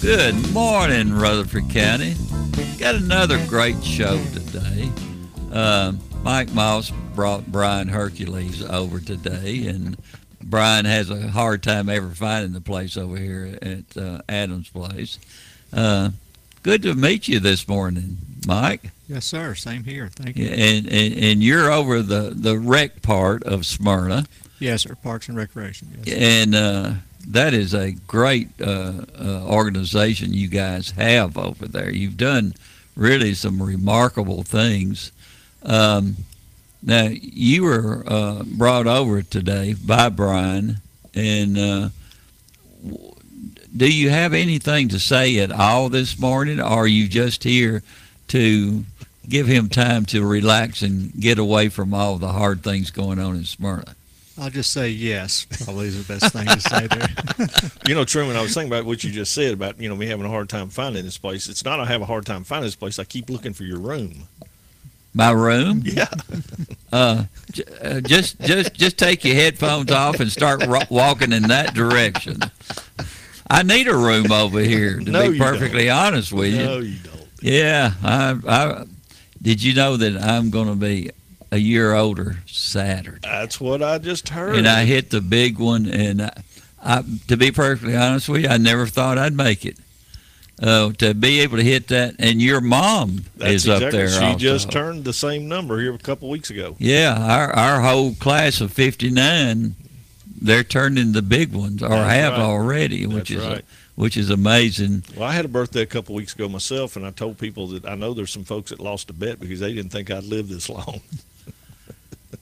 Good morning, Rutherford County. Got another great show today. Uh, Mike Moss brought Brian Hercules over today, and Brian has a hard time ever finding the place over here at uh, Adams Place. Uh, good to meet you this morning, Mike. Yes, sir. Same here. Thank you. And, and and you're over the the rec part of Smyrna, Yes, sir. Parks and Recreation. Yes. and uh, that is a great uh, uh, organization you guys have over there. You've done really some remarkable things. Um, now you were uh, brought over today by Brian, and uh, do you have anything to say at all this morning? Or are you just here to give him time to relax and get away from all the hard things going on in Smyrna? I'll just say yes. Probably is the best thing to say there. You know, Truman, I was thinking about what you just said about, you know, me having a hard time finding this place. It's not I have a hard time finding this place. I keep looking for your room. My room? Yeah. Uh, uh, just just just take your headphones off and start ro- walking in that direction. I need a room over here to No, be you perfectly honest with you. No, you don't. Yeah, I, I did you know that I'm going to be a year older Saturday, That's what I just heard. and I hit the big one. And I, I, to be perfectly honest with you, I never thought I'd make it. Uh, to be able to hit that, and your mom That's is up exactly, there. She also. just turned the same number here a couple weeks ago. Yeah, our our whole class of '59, they're turning the big ones, or That's have right. already, which That's is right. which is amazing. Well, I had a birthday a couple weeks ago myself, and I told people that I know there's some folks that lost a bet because they didn't think I'd live this long.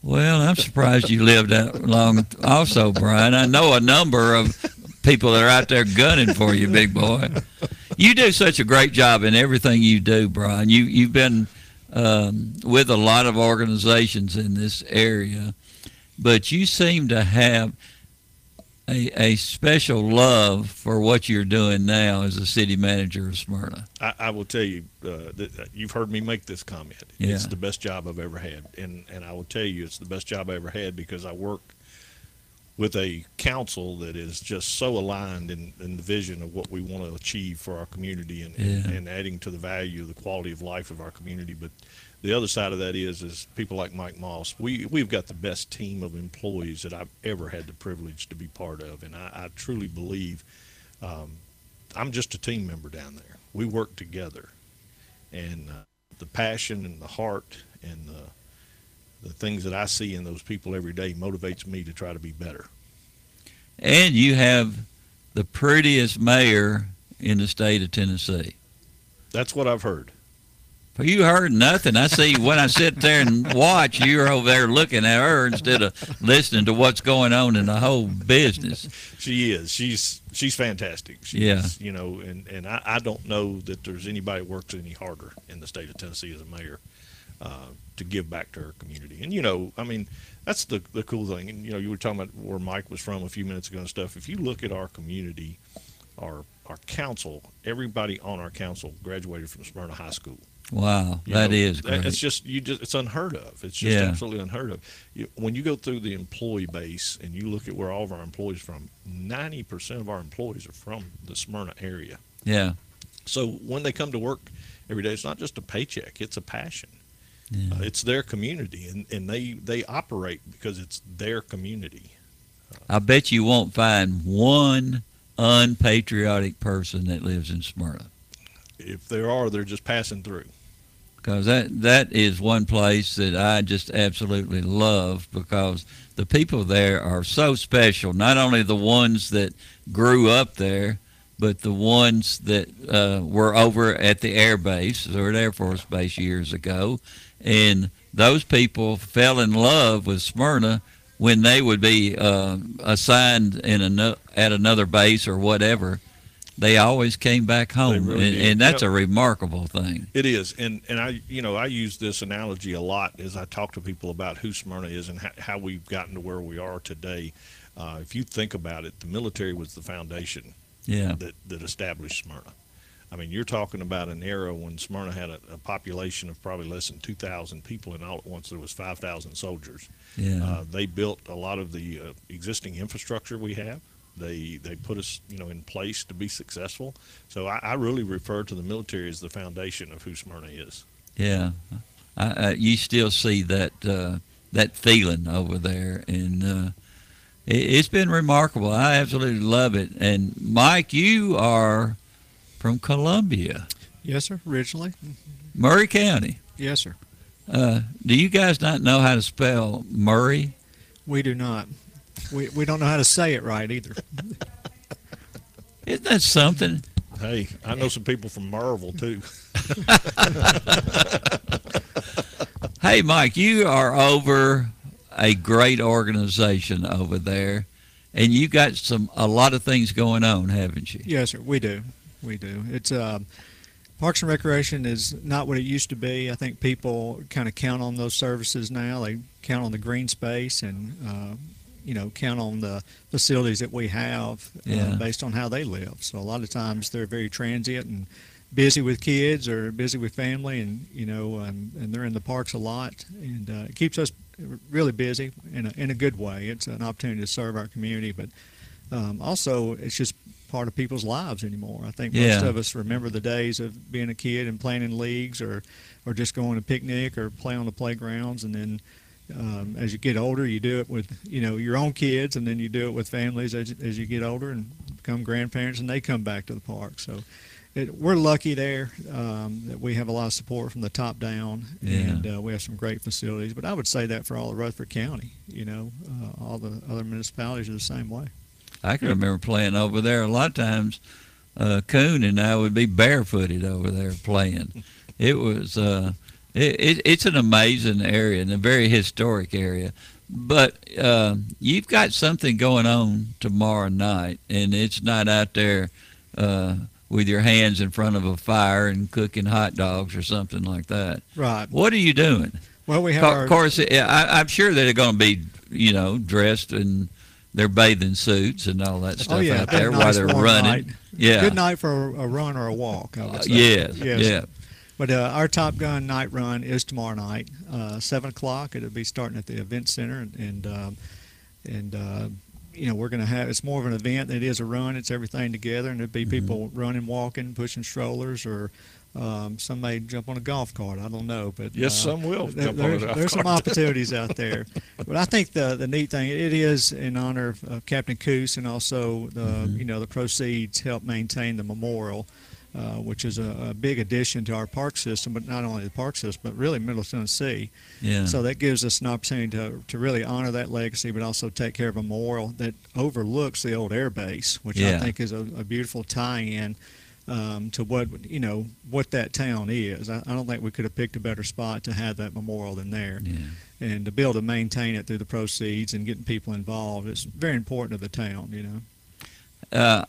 Well, I'm surprised you lived that long. Also, Brian, I know a number of people that are out there gunning for you, big boy. You do such a great job in everything you do, Brian. You you've been um, with a lot of organizations in this area, but you seem to have a, a special love for what you're doing now as a city manager of Smyrna. I, I will tell you, uh, that, that you've heard me make this comment. Yeah. It's the best job I've ever had, and and I will tell you, it's the best job I ever had because I work with a council that is just so aligned in, in the vision of what we want to achieve for our community and, and, and adding to the value, the quality of life of our community. But the other side of that is, is people like Mike Moss. We we've got the best team of employees that I've ever had the privilege to be part of, and I, I truly believe um, I'm just a team member down there. We work together, and uh, the passion and the heart and the the things that I see in those people every day motivates me to try to be better. And you have the prettiest mayor in the state of Tennessee. That's what I've heard. You heard nothing. I see when I sit there and watch, you're over there looking at her instead of listening to what's going on in the whole business. She is. She's she's fantastic. She's, Yeah. You know, and and I, I don't know that there's anybody that works any harder in the state of Tennessee as a mayor uh, to give back to her community. And you know, I mean, that's the the cool thing. And you know, you were talking about where Mike was from a few minutes ago and stuff. If you look at our community, our our council, everybody on our council graduated from Smyrna High School. Wow, You that know, is that- great. It's just you just it's unheard of. It's just Yeah. absolutely unheard of. You, when you go through the employee base and you look at where all of our employees are from, ninety percent of our employees are from the Smyrna area. Yeah, So when they come to work every day, it's not just a paycheck; it's a passion. yeah. Uh, it's their community, and, and they they operate because it's their community. I bet you won't find one unpatriotic person that lives in Smyrna. if there are, they're just passing through. Because that that is one place that I just absolutely love because the people there are so special. Not only the ones that grew up there, but the ones that uh, were over at the air base or at Air Force Base years ago, and those people fell in love with Smyrna when they would be uh, assigned in a, at another base or whatever. They always came back home, really and, and that's Yep. a remarkable thing. It is, and and I, you know, I use this analogy a lot as I talk to people about who Smyrna is and how, how we've gotten to where we are today. Uh, if you think about it, the military was the foundation Yeah. that that established Smyrna. I mean, you're talking about an era when Smyrna had a, a population of probably less than 2,000 people, and all at once there was 5,000 soldiers. Yeah. Uh, they built a lot of the uh, existing infrastructure we have. They they put us you know in place to be successful. So I, I really refer to the military as the foundation of who Smyrna is. Yeah, I, I, you still see that uh, that feeling over there, and uh, it, it's been remarkable. I absolutely love it. And Mike, you are from Columbia, Yes, sir. Originally. Maury County. Yes, sir. Uh, do you guys not know how to spell Maury? We do not. We, we don't know how to say it right either. Isn't that something? Hey, I know some people from Marvel too. Hey, Mike, you are over a great organization over there, and you got some a lot of things going on, haven't you? Yes, sir. We do. We do. It's um, Parks and Recreation is not what it used to be. I think people kind of count on those services now. They count on the green space and uh, you know count on the facilities that we have Yeah. uh, based on how they live. So a lot of times they're very transient and busy with kids or busy with family, and you know, and, and they're in the parks a lot, and uh, it keeps us really busy in a in a good way. It's an opportunity to serve our community, but um, also it's just part of people's lives anymore. I think most of us remember the days of being a kid and playing in leagues or, or just going to picnic or play on the playgrounds. And then um, as you get older, you do it with you know your own kids, and then you do it with families as, as you get older and become grandparents, and they come back to the park. So. It, we're lucky there um, that we have a lot of support from the top down, Yeah. and uh, we have some great facilities. But I would say that for all of Rutherford County, you know, uh, all the other municipalities are the same way. I can remember playing over there. A lot of times, uh, Coon and I would be barefooted over there playing. It was uh, it, it, it's an amazing area and a very historic area. But uh, you've got something going on tomorrow night, and it's not out there uh, with your hands in front of a fire and cooking hot dogs or something like that. Right. What are you doing? Well, we have Co- our Of course, I, I'm sure they're going to be, you know, dressed in their bathing suits and all that stuff oh yeah, out there while nice they're running. night. Yeah. Good night for a, run or a walk. I would Uh, yes, Yes. yeah. But uh, our Top Gun night run is tomorrow night, uh, seven o'clock. It'll be starting at the event center, and and, um, and uh, you know we're going to have. It's more of an event than it is a run. It's everything together, and there'll be people running, walking, pushing strollers, or um, some may jump on a golf cart. I don't know, but Yes, uh, some will there- jump on a there's, there's some opportunities out there. But I think the the neat thing it is in honor of uh, Captain Kuss, and also the Mm-hmm. you know the proceeds help maintain the memorial, uh, which is a, a big addition to our park system. But not only the park system, but really Middle Tennessee. Yeah. So that gives us an opportunity to, to really honor that legacy, but also take care of a memorial that overlooks the old air base, which Yeah. I think is a, a beautiful tie-in um, to what you know what that town is. I, I don't think we could have picked a better spot to have that memorial than there, yeah. and to be able to maintain it through the proceeds and getting people involved is very important to the town. You know. Uh,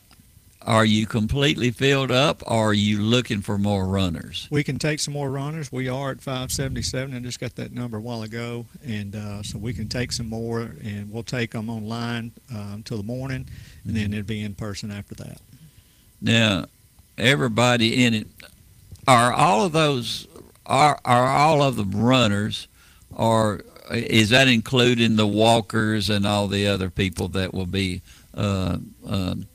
are you completely filled up, or are you looking for more runners? We can take some more runners. We are at 577. I just got that number a while ago, and uh, so we can take some more, and we'll take them online uh, until the morning, and then it'll be in person after that. Now, everybody in it are all of those are are all of them runners, or is that including the walkers and all the other people that will be uh, um,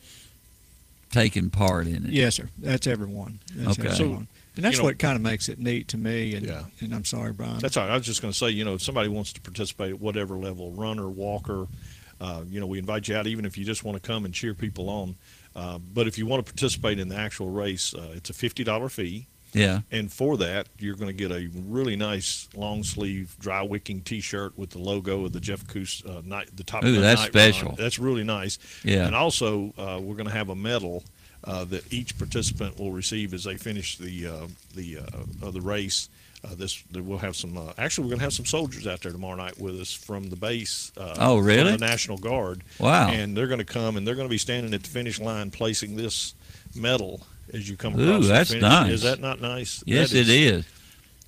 taking part in it? Yes, sir. That's everyone. That's Okay. everyone. and that's you know- what kind of makes it neat to me. And, Yeah. and I'm sorry, Brian. That's all right. I was just going to say, you know, if somebody wants to participate at whatever level, runner, walker, uh, you know, we invite you out, even if you just want to come and cheer people on. Uh, but if you want to participate in the actual race, uh, it's a fifty dollar fee. Yeah. And for that, you're going to get a really nice long sleeve dry wicking T-shirt with the logo of the Jeff Kuss uh, night, the top. Ooh, that's Night special. Run. That's really nice. Yeah. And also, uh, we're going to have a medal uh, that each participant will receive as they finish the uh, the uh, uh, the race. Uh, this we'll have some. Uh, actually, we're going to have some soldiers out there tomorrow night with us from the base. Uh, Oh, really? From the National Guard. Wow. And they're going to come and they're going to be standing at the finish line placing this medal as you come Ooh, across. the that's finish. nice. Is that not nice? Yes, That it is.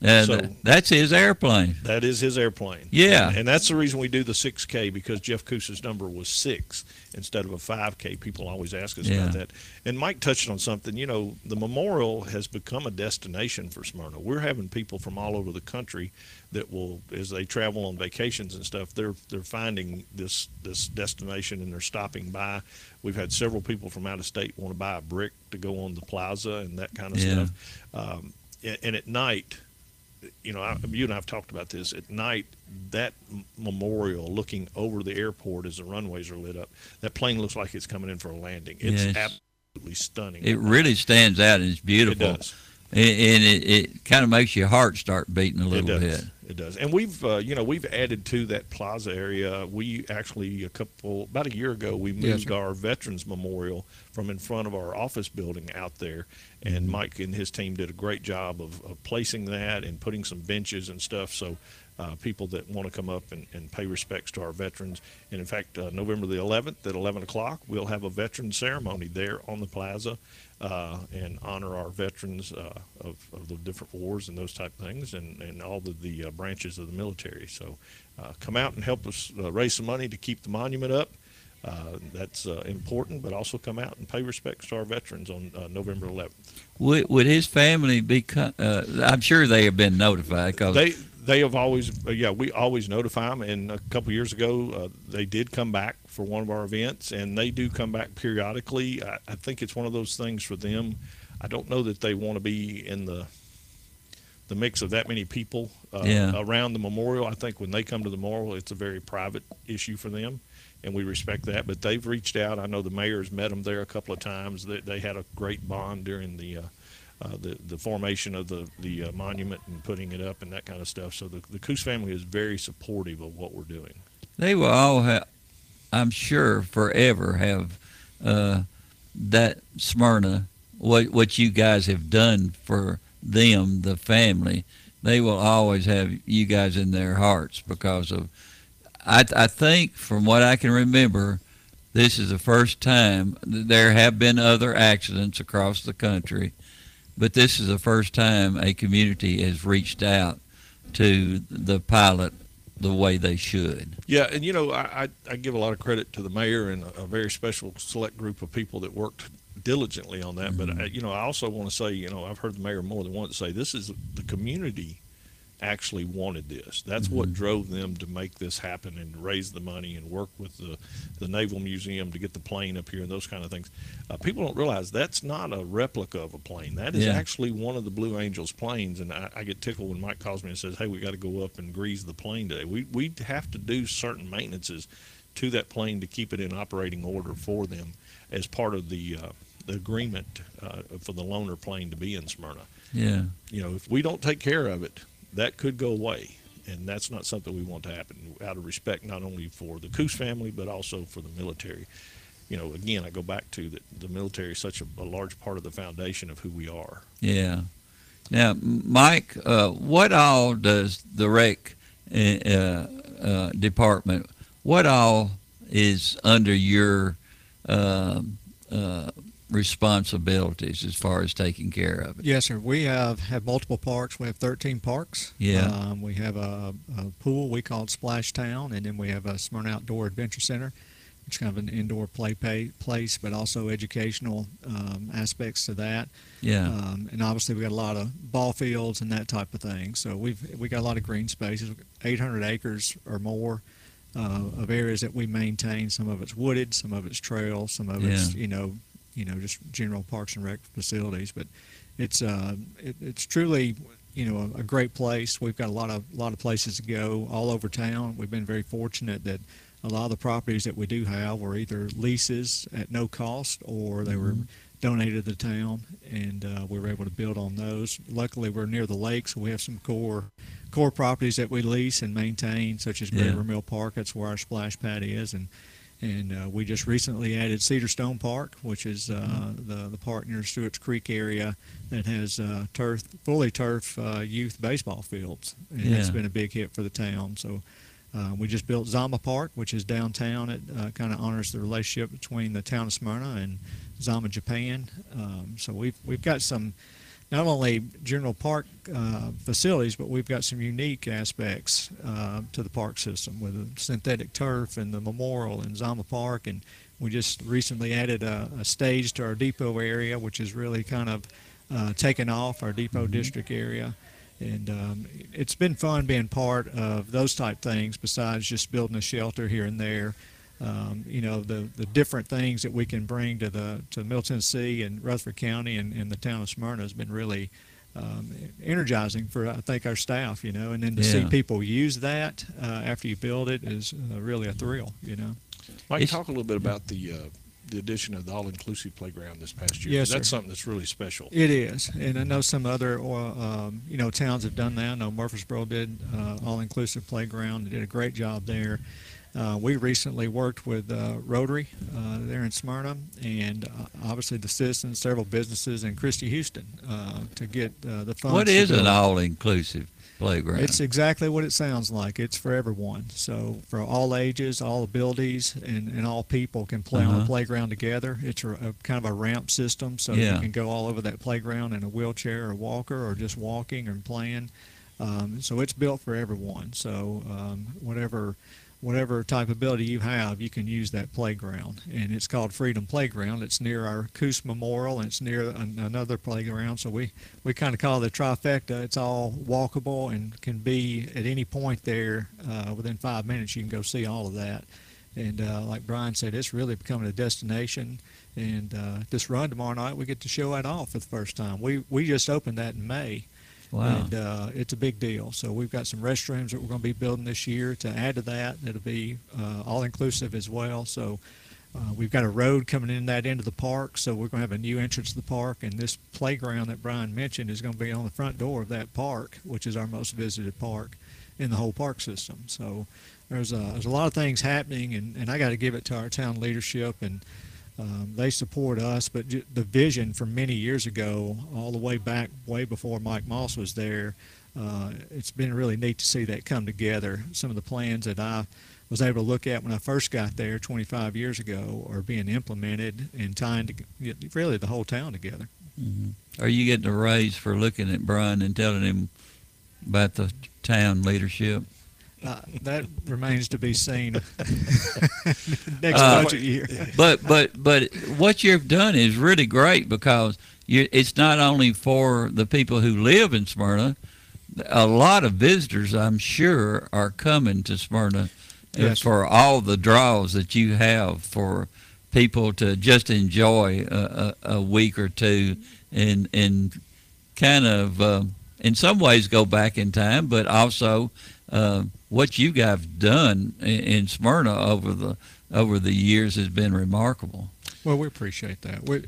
And uh, So- that's his airplane. That is his airplane. Yeah. And, and that's the reason we do the 6K because Jeff Kuss's number was six instead of a 5K. People always ask us Yeah. about that. And Mike touched on something. You know, the memorial has become a destination for Smyrna. We're having people from all over the country that will, as they travel on vacations and stuff, they're they're finding this this destination and they're stopping by. We've had several people from out of state want to buy a brick to go on the plaza and that kind of Yeah. stuff. Um, and, and at night, you know, I, you and I have talked about this. At night, that memorial looking over the airport as the runways are lit up, that plane looks like it's coming in for a landing. It's Yes. absolutely stunning. It really stands out and it's beautiful. It does. And and it, it kind of makes your heart start beating a It little bit. It does. And we've, uh, you know, we've added to that plaza area. We actually a couple about a year ago we moved our Veterans Memorial from in front of our office building out there, Mm-hmm. and Mike and his team did a great job of, of placing that and putting some benches and stuff. So. Uh, people that want to come up and, and pay respects to our veterans. And in fact, uh, November the 11th at 11 o'clock, we'll have a veteran ceremony there on the plaza uh, and honor our veterans uh, of, of the different wars and those type of things and, and all of the uh, branches of the military. So uh, come out and help us uh, raise some money to keep the monument up. Uh, that's uh, important, but also come out and pay respects to our veterans on uh, November 11th. Would, would his family be? Uh, I'm sure they have been notified because They they have always yeah we always notify them. And a couple years ago, uh, they did come back for one of our events, and they do come back periodically. I, I think it's one of those things for them. I don't know that they want to be in the the mix of that many people uh, Yeah. around the memorial. I think when they come to the memorial, it's a very private issue for them, and we respect that. But they've reached out. I know the mayor's met them there a couple of times. They, they had a great bond during the uh, uh, the the formation of the the uh, monument and putting it up and that kind of stuff. So the the Kuss family is very supportive of what we're doing. they will all have, I'm sure, forever have uh, that Smyrna, what what you guys have done for them, the family. They will always have you guys in their hearts because of. I I think from what I can remember, this is the first time there have been other accidents across the country, but this is the first time a community has reached out to the pilot the way they should. Yeah, and you know, I, I, I give a lot of credit to the mayor and a, a very special select group of people that worked diligently on that. But mm-hmm. I, you know, I also want to say, you know, I've heard the mayor more than once say this is the community actually wanted this. That's what drove them to make this happen and raise the money and work with the the Naval Museum to get the plane up here and those kind of things. Uh, people don't realize that's not a replica of a plane. That is Yeah. actually one of the Blue Angels planes. And I, I get tickled when Mike calls me and says, "Hey, we got to go up and grease the plane today." We we have to do certain maintenances to that plane to keep it in operating order for them as part of the uh, the agreement uh, for the loaner plane to be in Smyrna. Yeah. You know, if we don't take care of it, that could go away. And that's not something we want to happen out of respect, not only for the Kuss family, but also for the military. You know, again, I go back to that the military is such a, a large part of the foundation of who we are. Yeah. Now, Mike, uh, what all does the rec uh, uh, department? What all is under your um uh, responsibilities as far as taking care of it? Yes, sir. We have, have multiple parks. We have 13 parks. Yeah. Um, we have a, a pool we call it Splash Town, and then we have a Smyrna Outdoor Adventure Center, which is kind of an indoor play pay, place, but also educational um, aspects to that. Yeah. Um, and obviously, we got a lot of ball fields and that type of thing. So we've we got a lot of green spaces, 800 acres or more uh, of areas that we maintain. Some of it's wooded, some of it's trails, some of it's you know you know just general parks and rec facilities. But it's uh, it, it's truly you know a, a great place. We've got a lot of lot of places to go all over town. We've been very fortunate that a lot of the properties that we do have were either leases at no cost or they were donated to the town, and uh, we were able to build on those. Luckily, we're near the lake, so we have some core core properties that we lease and maintain, such as Yeah. River Mill Park. That's where our splash pad is, and and uh, we just recently added Cedar Stone Park, which is uh, the the park near Stewart's Creek area that has uh, turf, fully turf uh, youth baseball fields, and it's Yeah. been a big hit for the town. So. Uh, we just built Zama Park, which is downtown. It uh, kind of honors the relationship between the town of Smyrna and Zama, Japan. Um, so we've we've got some not only general park uh, facilities, but we've got some unique aspects uh, to the park system with the synthetic turf and the memorial in Zama Park. And we just recently added a, a stage to our depot area, which is really kind of uh, taken off our depot district area. And um, it's been fun being part of those type things besides just building a shelter here and there um, you know the the different things that we can bring to the to Middle Tennessee and Rutherford County and, and the town of Smyrna has been really um, energizing for I think our staff. You know, and then to see people use that uh, after you build it is uh, really a thrill. You know. Mike, It's- talk a little bit about the uh, the addition of the all-inclusive playground this past year. Yes, 'cause That's sir. something that's really special. It is, and I know some other uh, um, you know towns have done that. I know Murfreesboro did uh, all-inclusive playground. They did a great job there. Uh, we recently worked with uh, Rotary uh, there in Smyrna, and uh, obviously the citizens, several businesses, and Christy Houston uh, to get uh, the funds. What is an all-inclusive playground? It's exactly what it sounds like. It's for everyone. So for all ages, all abilities, and, and all people can play on Uh-huh. the playground together. It's a, a kind of a ramp system, so Yeah. you can go all over that playground in a wheelchair or walker, or just walking and playing. Um, so it's built for everyone. So um, whatever whatever type of ability you have, you can use that playground. And it's called Freedom Playground. It's near our Kuss Memorial, and it's near an, another playground. So we, we kind of call it the trifecta. It's all walkable and can be at any point there uh, within five minutes. You can go see all of that. And uh, like Brian said, it's really becoming a destination. And uh, this run tomorrow night, we get to show that off for the first time. We we just opened that in May. Wow. And uh, it's a big deal. So we've got some restrooms that we're going to be building this year to add to that. It'll be uh, all inclusive as well. So uh, we've got a road coming in that end of the park. So we're going to have a new entrance to the park. And this playground that Brian mentioned is going to be on the front door of that park, which is our most visited park in the whole park system. So there's a, there's a lot of things happening, and, and I got to give it to our town leadership and um, they support us, but the vision from many years ago, all the way back, way before Mike Moss was there, uh, it's been really neat to see that come together. Some of the plans that I was able to look at when I first got there 25 years ago are being implemented and tying to get really the whole town together. Mhm. Are you getting a raise for looking at Brian and telling him about the town leadership? Uh, that remains to be seen next Uh, budget year. but but but what you've done is really great because you, it's not only for the people who live in Smyrna. A lot of visitors, I'm sure, are coming to Smyrna uh, Yes. for all the draws that you have for people to just enjoy a, a, a week or two and and kind of uh, in some ways go back in time, but also uh, what you guys have done in, in Smyrna over the over the years has been remarkable. Well, we appreciate that. We,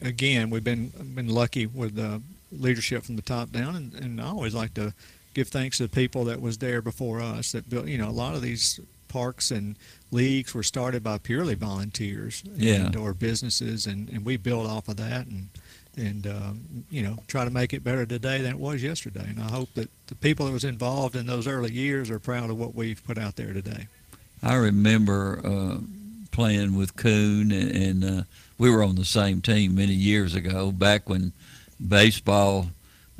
again, we've been been lucky with the leadership from the top down, and, and I always like to give thanks to the people that was there before us. That built, you know, a lot of these parks and leagues were started by purely volunteers Yeah. and or businesses, and, and we build off of that, and and um, you know try to make it better today than it was yesterday. And I hope that the people that was involved in those early years are proud of what we've put out there today. I remember uh, playing with Coon, and, and uh, we were on the same team many years ago, back when baseball.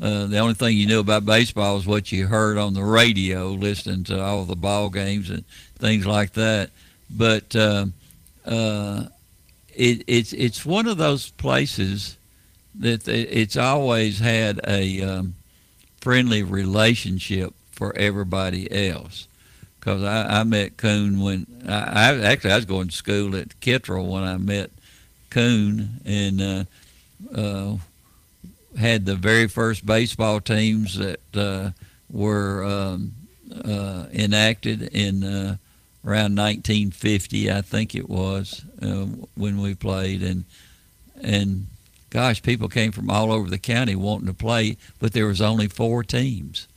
Uh, the only thing you knew about baseball is what you heard on the radio, listening to all the ball games and things like that. But uh, uh, it, it's it's one of those places that it's always had a um, friendly relationship for everybody else. Because I, I met Coon when I, I actually I was going to school at Kittrell when I met Coon and uh, uh, had the very first baseball teams that uh, were um, uh, enacted in uh, around 1950, I think it was, uh, when we played, and and gosh, people came from all over the county wanting to play, but there was only four teams,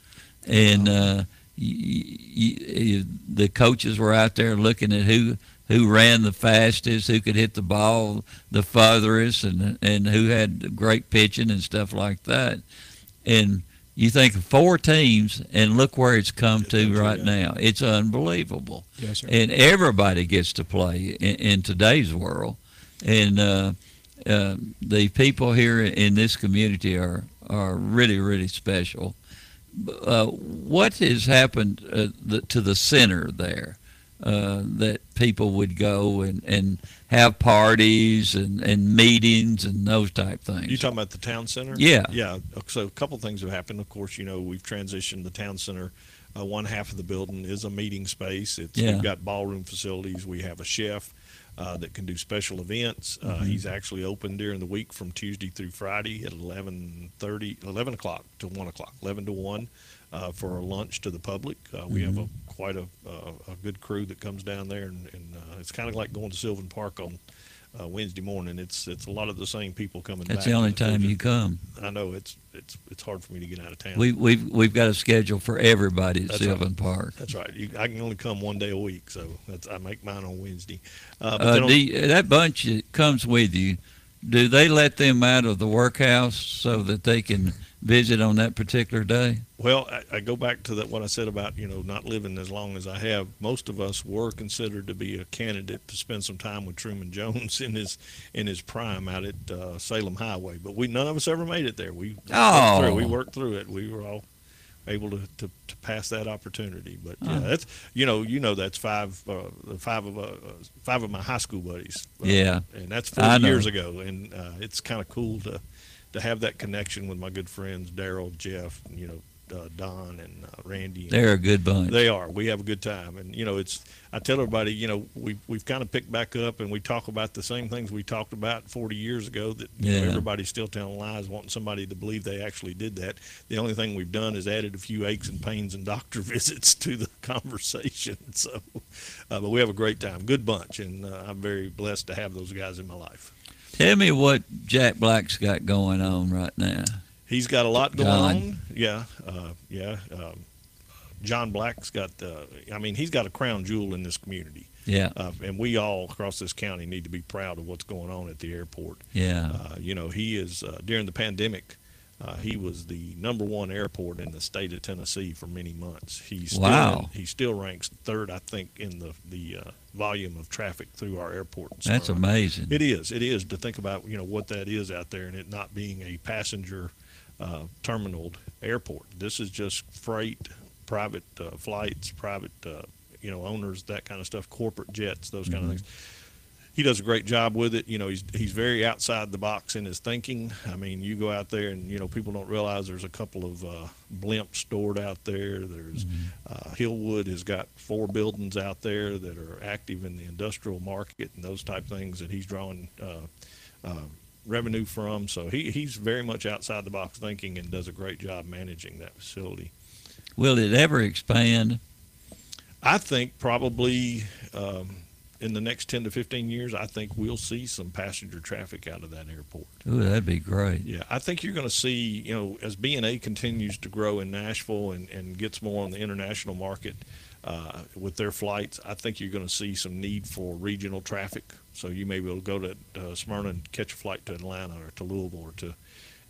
and uh, the coaches were out there looking at who who ran the fastest, who could hit the ball the farthest, and and who had great pitching and stuff like that, and you think of four teams and look where it's come to right now. It's unbelievable. Yes, sir. And everybody gets to play in, in today's world. And uh, uh, the people here in this community are, are really, really special. Uh, what has happened uh, the, to the center there? Uh, that people would go and, and have parties and, and meetings and those type things. You talking about the town center? Yeah. Yeah. So a couple things have happened. Of course, you know we've transitioned the town center. Uh, one half of the building is a meeting space. It's Yeah. we've got ballroom facilities. We have a chef uh, that can do special events. Uh, He's actually open during the week from Tuesday through Friday at 11:30, 11 o'clock to one o'clock, 11 to one. Uh, for a lunch to the public, uh, we have a quite a, uh, a good crew that comes down there, and, and uh, it's kind of like going to Sylvan Park on uh, Wednesday morning. It's it's a lot of the same people coming. That's the only time you come. I know it's it's it's hard for me to get out of town. We, we've we've got a schedule for everybody at That's Sylvan Park. that's right. You, I can only come one day a week, so that's I make mine on Wednesday. Uh, but Uh, then on- do you- that bunch that comes with you, do they let them out of the workhouse so that they can visit on that particular day? Well, I, I go back to that what I said about you know not living as long as I have. Most of us were considered to be a candidate to spend some time with Truman Jones in his in his prime out at uh, Salem Highway, but we none of us ever made it there. We worked Oh. through, we worked through it. We were all able to, to, to pass that opportunity. But yeah, that's you know you know that's five uh, five of uh, five of my high school buddies. Uh, Yeah. and that's four years ago, and uh, it's kind of cool to to have that connection with my good friends Daryl, Jeff, you know. Uh, Don and uh, Randy. and- They're a good bunch. they are. We have a good time, and you know, it's. I tell everybody, you know, we we've kind of picked back up, and we talk about the same things we talked about 40 years ago. That you know, everybody's still telling lies, wanting somebody to believe they actually did that. The only thing we've done is added a few aches and pains and doctor visits to the conversation. So, uh, but we have a great time, good bunch, and uh, I'm very blessed to have those guys in my life. Tell me what Jack Black's got going on right now. He's got a lot going John. on. Yeah, uh, yeah. Um, John Black's got. Uh, I mean, he's got a crown jewel in this community. Yeah, uh, and we all across this county need to be proud of what's going on at the airport. yeah. Uh, you know, he is uh, during the pandemic. Uh, he was the number one airport in the state of Tennessee for many months. He's still Wow. he still ranks third, I think, in the the uh, volume of traffic through our airport. That's amazing. It is. It is to think about you know what that is out there, and it not being a passenger uh, terminal airport. This is just freight, private uh, flights, private uh, you know owners, that kind of stuff, corporate jets, those kind of things. He does a great job with it. You know, he's he's very outside the box in his thinking. I mean, you go out there and you know people don't realize there's a couple of uh, blimps stored out there. There's uh, Hillwood has got four buildings out there that are active in the industrial market and those type things that he's drawing uh, uh, revenue from. So he, he's very much outside the box thinking and does a great job managing that facility. Will it ever expand? I think probably um, in the next 10 to 15 years, I think we'll see some passenger traffic out of that airport. Ooh, that'd be great. Yeah, I think you're going to see, you know, as BNA continues to grow in Nashville and, and gets more on the international market uh, with their flights, I think you're going to see some need for regional traffic. So you may be able to go to uh, Smyrna and catch a flight to Atlanta or to Louisville or to,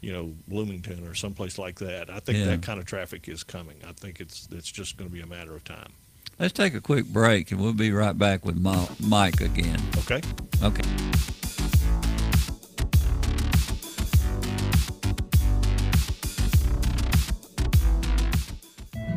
you know, Bloomington or someplace like that. I think Yeah. that kind of traffic is coming. I think it's it's just going to be a matter of time. Let's take a quick break and we'll be right back with Mike again. Okay. Okay.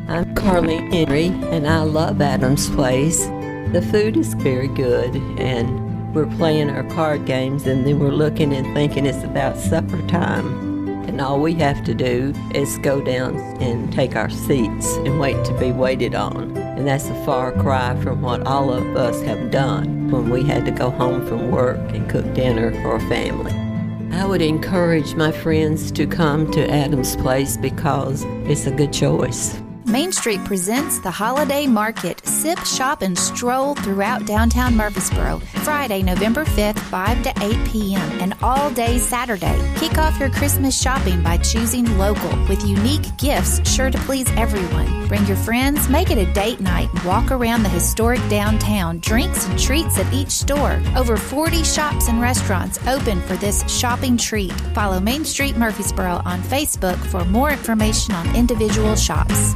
I'm Carly Henry, and I love Adams Place. The food is very good, and we're playing our card games, and then we're looking and thinking it's about supper time. And all we have to do is go down and take our seats and wait to be waited on. And that's a far cry from what all of us have done when we had to go home from work and cook dinner for a family. I would encourage my friends to come to Adams Place because it's a good choice. Main Street presents the Holiday Market. Sip, shop, and stroll throughout downtown Murfreesboro. Friday, November 5th, 5 to 8 p.m., and all day Saturday. Kick off your Christmas shopping by choosing local with unique gifts sure to please everyone. Bring your friends, make it a date night, and walk around the historic downtown. Drinks and treats at each store. Over 40 shops and restaurants open for this shopping treat. Follow Main Street Murfreesboro on Facebook for more information on individual shops.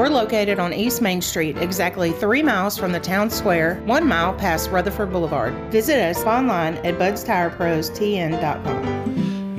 We're located on East Main Street, exactly three miles from the town square, one mile past Rutherford Boulevard. Visit us online at budstirepros.tn.com.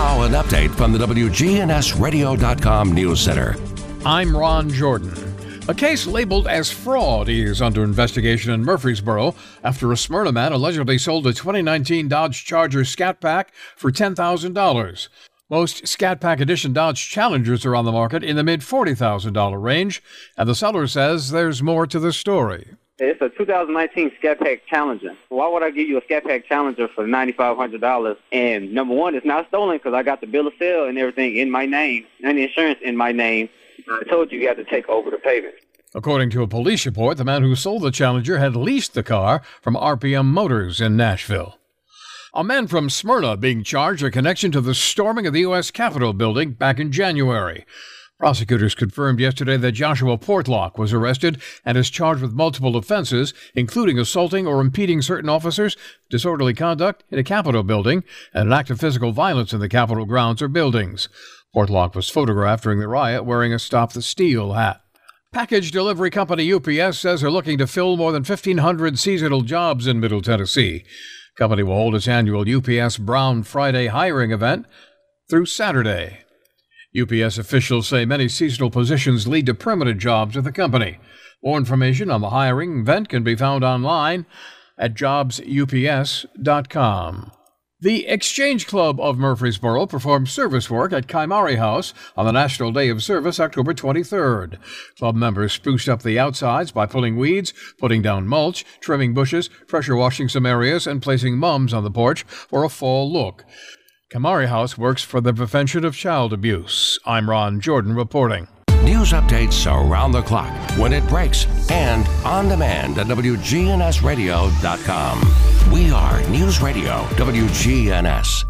Now, an update from the WGNSradio.com News Center. I'm Ron Jordan. A case labeled as fraud is under investigation in Murfreesboro after a Smyrna man allegedly sold a 2019 Dodge Charger Scat Pack for $10,000. Most Scat Pack Edition Dodge Challengers are on the market in the mid $40,000 range, and the seller says there's more to the story. It's a 2019 Scat Pack Challenger. Why would I give you a Scat Pack Challenger for $9,500? And number one, it's not stolen because I got the bill of sale and everything in my name and the insurance in my name. I told you you had to take over the payment. According to a police report, the man who sold the Challenger had leased the car from RPM Motors in Nashville. A man from Smyrna being charged a connection to the storming of the U.S. Capitol building back in January. Prosecutors confirmed yesterday that Joshua Portlock was arrested and is charged with multiple offenses, including assaulting or impeding certain officers, disorderly conduct in a Capitol building, and an act of physical violence in the Capitol grounds or buildings. Portlock was photographed during the riot wearing a Stop the Steal hat. Package delivery company UPS says they're looking to fill more than 1,500 seasonal jobs in Middle Tennessee. Company will hold its annual UPS Brown Friday hiring event through Saturday. UPS officials say many seasonal positions lead to permanent jobs at the company. More information on the hiring event can be found online at jobsups.com. The Exchange Club of Murfreesboro performed service work at Kymari House on the National Day of Service, October 23rd. Club members spruced up the outsides by pulling weeds, putting down mulch, trimming bushes, pressure washing some areas, and placing mums on the porch for a fall look. Kymari House works for the prevention of child abuse. I'm Ron Jordan reporting. News updates around the clock, when it breaks, and on demand at WGNSradio.com. We are News Radio WGNS.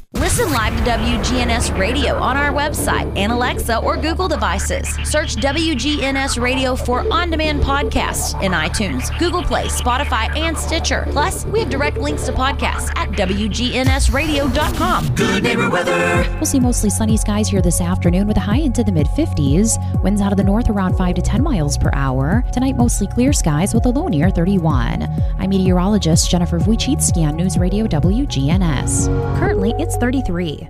Listen live to WGNS Radio on our website and Alexa or Google devices. Search WGNS Radio for on demand podcasts in iTunes, Google Play, Spotify, and Stitcher. Plus, we have direct links to podcasts at WGNSradio.com. Good neighbor weather. We'll see mostly sunny skies here this afternoon with a high into the mid 50s. Winds out of the north around 5 to 10 miles per hour. Tonight, mostly clear skies with a low near 31. I'm meteorologist Jennifer Wojcicki on News Radio WGNS. Currently, it's 33.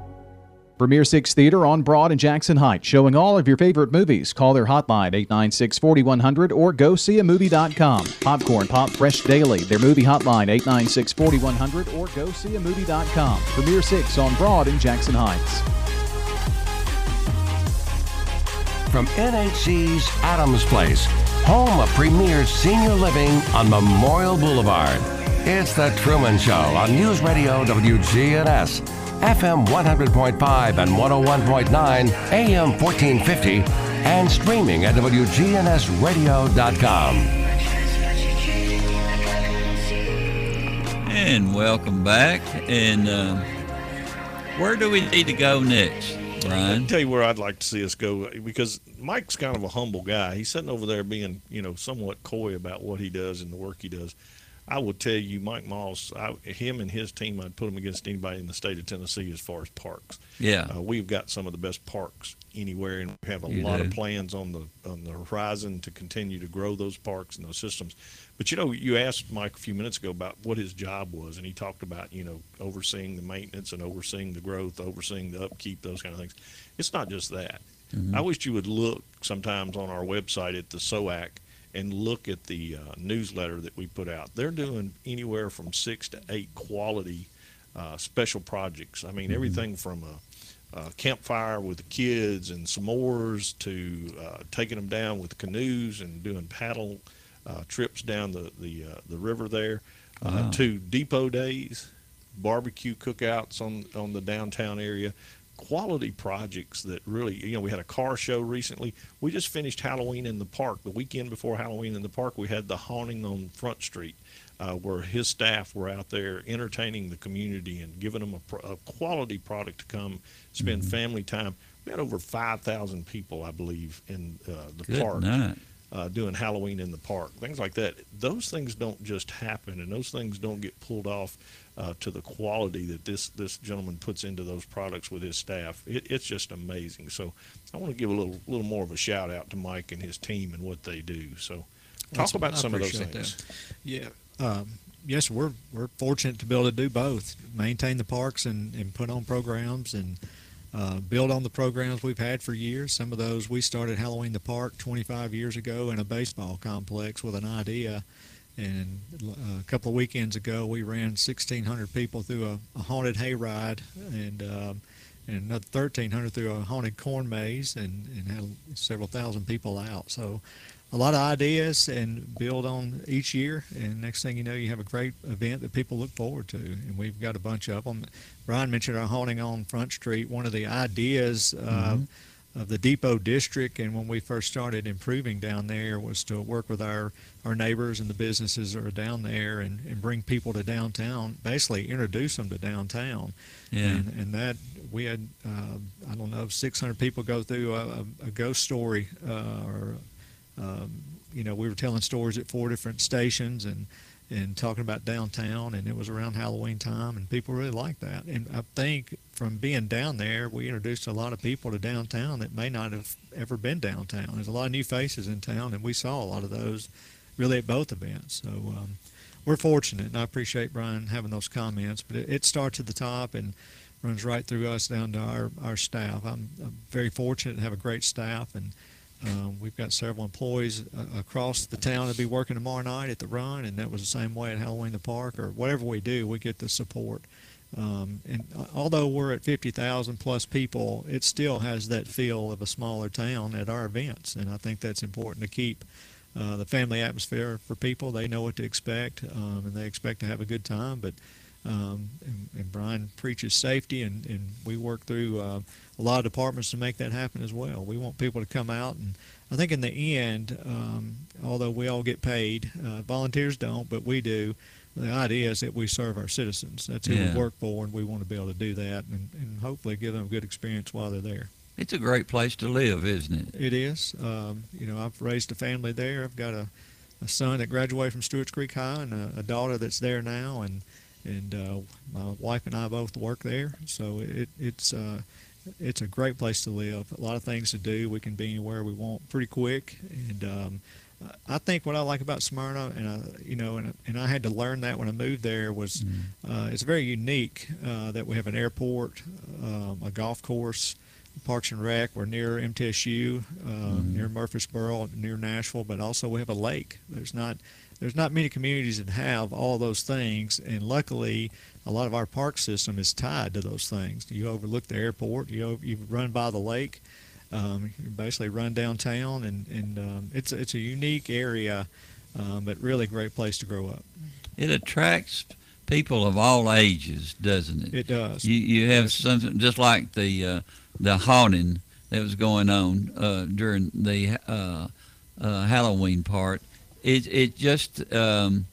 Premier Six Theater on Broad and Jackson Heights, showing all of your favorite movies. Call their hotline 896 4100 or go see a movie.com. Popcorn Pop Fresh Daily, their movie hotline 896 4100 or go see a movie.com. Premier Six on Broad and Jackson Heights. From NHC's Adams Place, home of premier senior living on Memorial Boulevard. It's The Truman Show on News Radio WGNS, FM 100.5 and 101.9, AM 1450, and streaming at WGNSradio.com. And welcome back. And uh, where do we need to go next, Brian? I'll tell you where I'd like to see us go because Mike's kind of a humble guy. He's sitting over there being, you know, somewhat coy about what he does and the work he does. I will tell you, Mike Moss, I, him and his team, I'd put him against anybody in the state of Tennessee as far as parks. Yeah. Uh, we've got some of the best parks anywhere, and we have a You lot do. of plans on the on the horizon to continue to grow those parks and those systems. But you know, you asked Mike a few minutes ago about what his job was, and he talked about you know overseeing the maintenance and overseeing the growth, overseeing the upkeep, those kind of things. It's not just that. Mhm. I wish you would look sometimes on our website at the SOAC and look at the uh, newsletter that we put out. They're doing anywhere from six to eight quality uh, special projects. I mean, everything from a, a campfire with the kids and s'mores to uh, taking them down with canoes and doing paddle uh, trips down the the, uh, the river there, uh, Wow. to depot days, barbecue cookouts on on the downtown area. Quality projects that really, you know, we had a car show recently. We just finished Halloween in the park. The weekend before Halloween in the park, we had the haunting on Front Street, uh, where his staff were out there entertaining the community and giving them a, pro- a quality product to come spend family time. We had over 5,000 people, I believe, in uh, the Good park night. uh, doing Halloween in the park, things like that. Those things don't just happen, and those things don't get pulled off uh, to the quality that this this gentleman puts into those products with his staff. It, it's just amazing. So I want to give a little little more of a shout out to Mike and his team and what they do. So talk That's- about I some of those things. that. Yeah. Um, yes, we're we're fortunate to be able to do both: maintain the parks and, and put on programs and uh, build on the programs we've had for years. Some of those we started Halloween the Park 25 years ago in a baseball complex with an idea. And uh, a couple of weekends ago, we ran 1,600 people through a, a haunted hayride, and um, and another 1,300 through a haunted corn maze, and, and had several thousand people out. So a lot of ideas and build on each year. And next thing you know, you have a great event that people look forward to. And we've got a bunch of them. Brian mentioned our haunting on Front Street. One of the ideas uh, of the Depot District, and when we first started improving down there, was to work with our, our neighbors and the businesses that are down there and, and bring people to downtown, basically introduce them to downtown. Yeah. And, and that we had, uh, I don't know, 600 people go through a, a, a ghost story uh, or um, you know, we were telling stories at four different stations and and talking about downtown, and it was around Halloween time, and people really liked that. And I think from being down there, we introduced a lot of people to downtown that may not have ever been downtown. There's a lot of new faces in town, and we saw a lot of those really at both events. So um, we're fortunate, and I appreciate Brian having those comments. But it, it starts at the top and runs right through us down to our, our staff. I'm, I'm very fortunate to have a great staff, and um, we've got several employees uh, across the town that be working tomorrow night at the run, and that was the same way at Halloween the Park or whatever we do, we get the support. Um, and uh, although we're at 50,000 plus people, it still has that feel of a smaller town at our events, and I think that's important to keep uh, the family atmosphere for people. They know what to expect, um, and they expect to have a good time. But um, and, and Brian preaches safety, and, and we work through uh, a lot of departments to make that happen as well. We want people to come out, and I think in the end, um, although we all get paid, uh, volunteers don't, but we do. the idea is that we serve our citizens. That's who Yeah. we work for, and we want to be able to do that, and, and hopefully give them a good experience while they're there. It's a great place to live, isn't it? It is. Um, you know, I've raised a family there. I've got a, a son that graduated from Stewart's Creek High and a, a daughter that's there now, and and uh, my wife and I both work there. So it, it's uh, it's a great place to live. A lot of things to do. We can be anywhere we want pretty quick, and um, I think what I like about Smyrna, and I, you know, and, and I had to learn that when I moved there was uh, it's very unique uh, that we have an airport, um, a golf course, Parks and Rec. We're near MTSU, uh, near Murfreesboro, near Nashville, but also we have a lake. There's not there's not many communities that have all those things, and luckily, a lot of our park system is tied to those things. You overlook the airport, you o- you run by the lake, um, you basically run downtown, and and um, it's it's a unique area, um, but really great place to grow up. It attracts people of all ages, doesn't it? It does. You you have something just like the uh, the haunting that was going on uh, during the uh, uh, Halloween part. It it just um,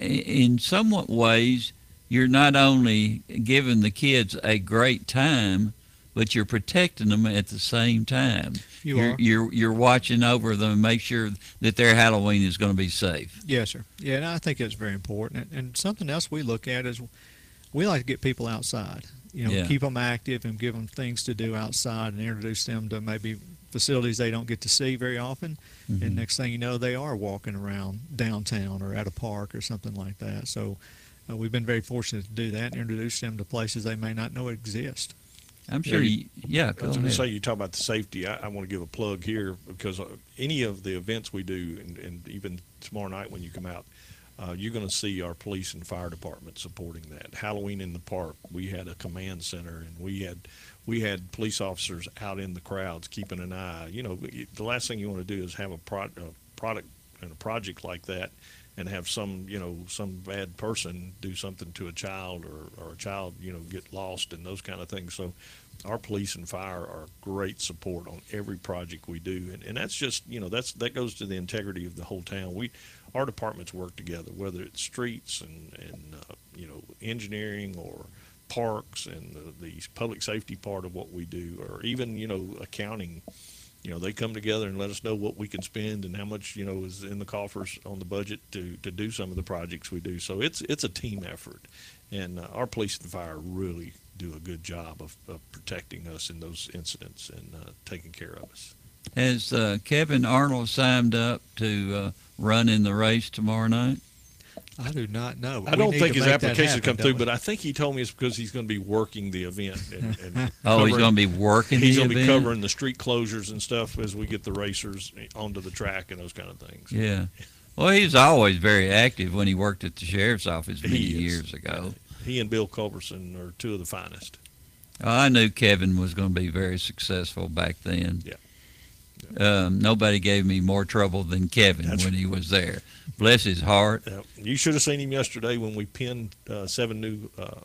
in somewhat ways you're not only giving the kids a great time, but you're protecting them at the same time. You are are. You're you're watching over them and make sure that their Halloween is going to be safe. Yes, sir. Yeah, and I think it's very important. And, and something else we look at is we like to get people outside. You know, Yeah. keep them active and give them things to do outside and introduce them to maybe facilities they don't get to see very often. Mhm. And next thing you know, they are walking around downtown or at a park or something like that. So uh, we've been very fortunate to do that and introduce them to places they may not know exist. I'm sure. You, yeah, I go was going to say you talk about the safety. I, I want to give a plug here because uh, any of the events we do, and, and even tomorrow night when you come out, uh, you're going to see our police and fire department supporting that. Halloween in the park, we had a command center, and we had we had police officers out in the crowds keeping an eye. You know, the last thing you want to do is have a, pro- a product and a project like that and have some you know some bad person do something to a child or, or a child you know get lost and those kind of things so our police and fire are great support on every project we do. And, and that's just you know that's that goes to the integrity of the whole town. We our departments work together whether it's streets and and uh, you know engineering or parks and the, the public safety part of what we do or even you know accounting. You know, they come together and let us know what we can spend and how much, you know, is in the coffers on the budget to, to do some of the projects we do. So it's it's a team effort, and uh, our police and fire really do a good job of, of protecting us in those incidents and uh, taking care of us. Has uh, Kevin Arnold signed up to uh, run in the race tomorrow night? I do not know. I We don't think his make application happen, come through, but I think he told me it's because he's going to be working the event. And, and Oh, he's gonna be working He's the gonna be covering the street closures and stuff as we get the racers onto the track and those kind of things. Yeah. Well, he's always very active when he worked at the sheriff's office many years ago. He and Bill Culberson are two of the finest. I knew Kevin was going to be very successful back then. Yeah. Um, nobody gave me more trouble than Kevin when he was there. Bless his heart. Yeah. You should have seen him yesterday when we pinned uh, seven new uh,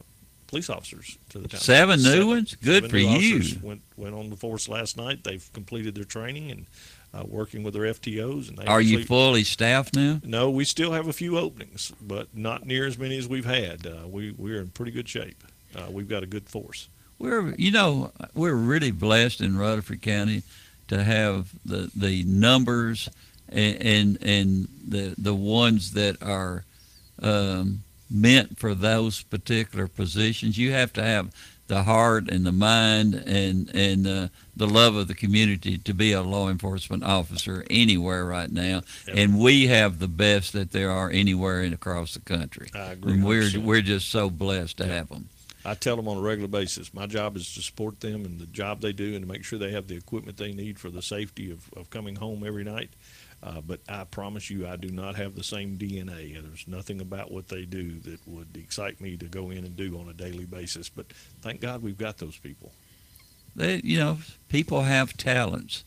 police officers to the town. Seven new ones? Good seven for you. Went went on the force last night. They've completed their training and uh, working with their FTOs. And they Are you fully staffed now? No, we still have a few openings, but not near as many as we've had. Uh, we we're in pretty good shape. Uh, we've got a good force. We're, you know, we're really blessed in Rutherford County to have the the numbers and and, and the the ones that are um, meant for those particular positions. You have to have the heart and the mind and and uh, the love of the community to be a law enforcement officer anywhere right now. Yep. And we have the best that there are anywhere in across the country. I agree And we're 100%. we're just so blessed to have them. I tell them on a regular basis. My job is to support them and the job they do, and to make sure they have the equipment they need for the safety of, of coming home every night. Uh, but I promise you, I do not have the same DNA. And there's nothing about what they do that would excite me to go in and do on a daily basis. But thank God we've got those people. They, you know, people have talents.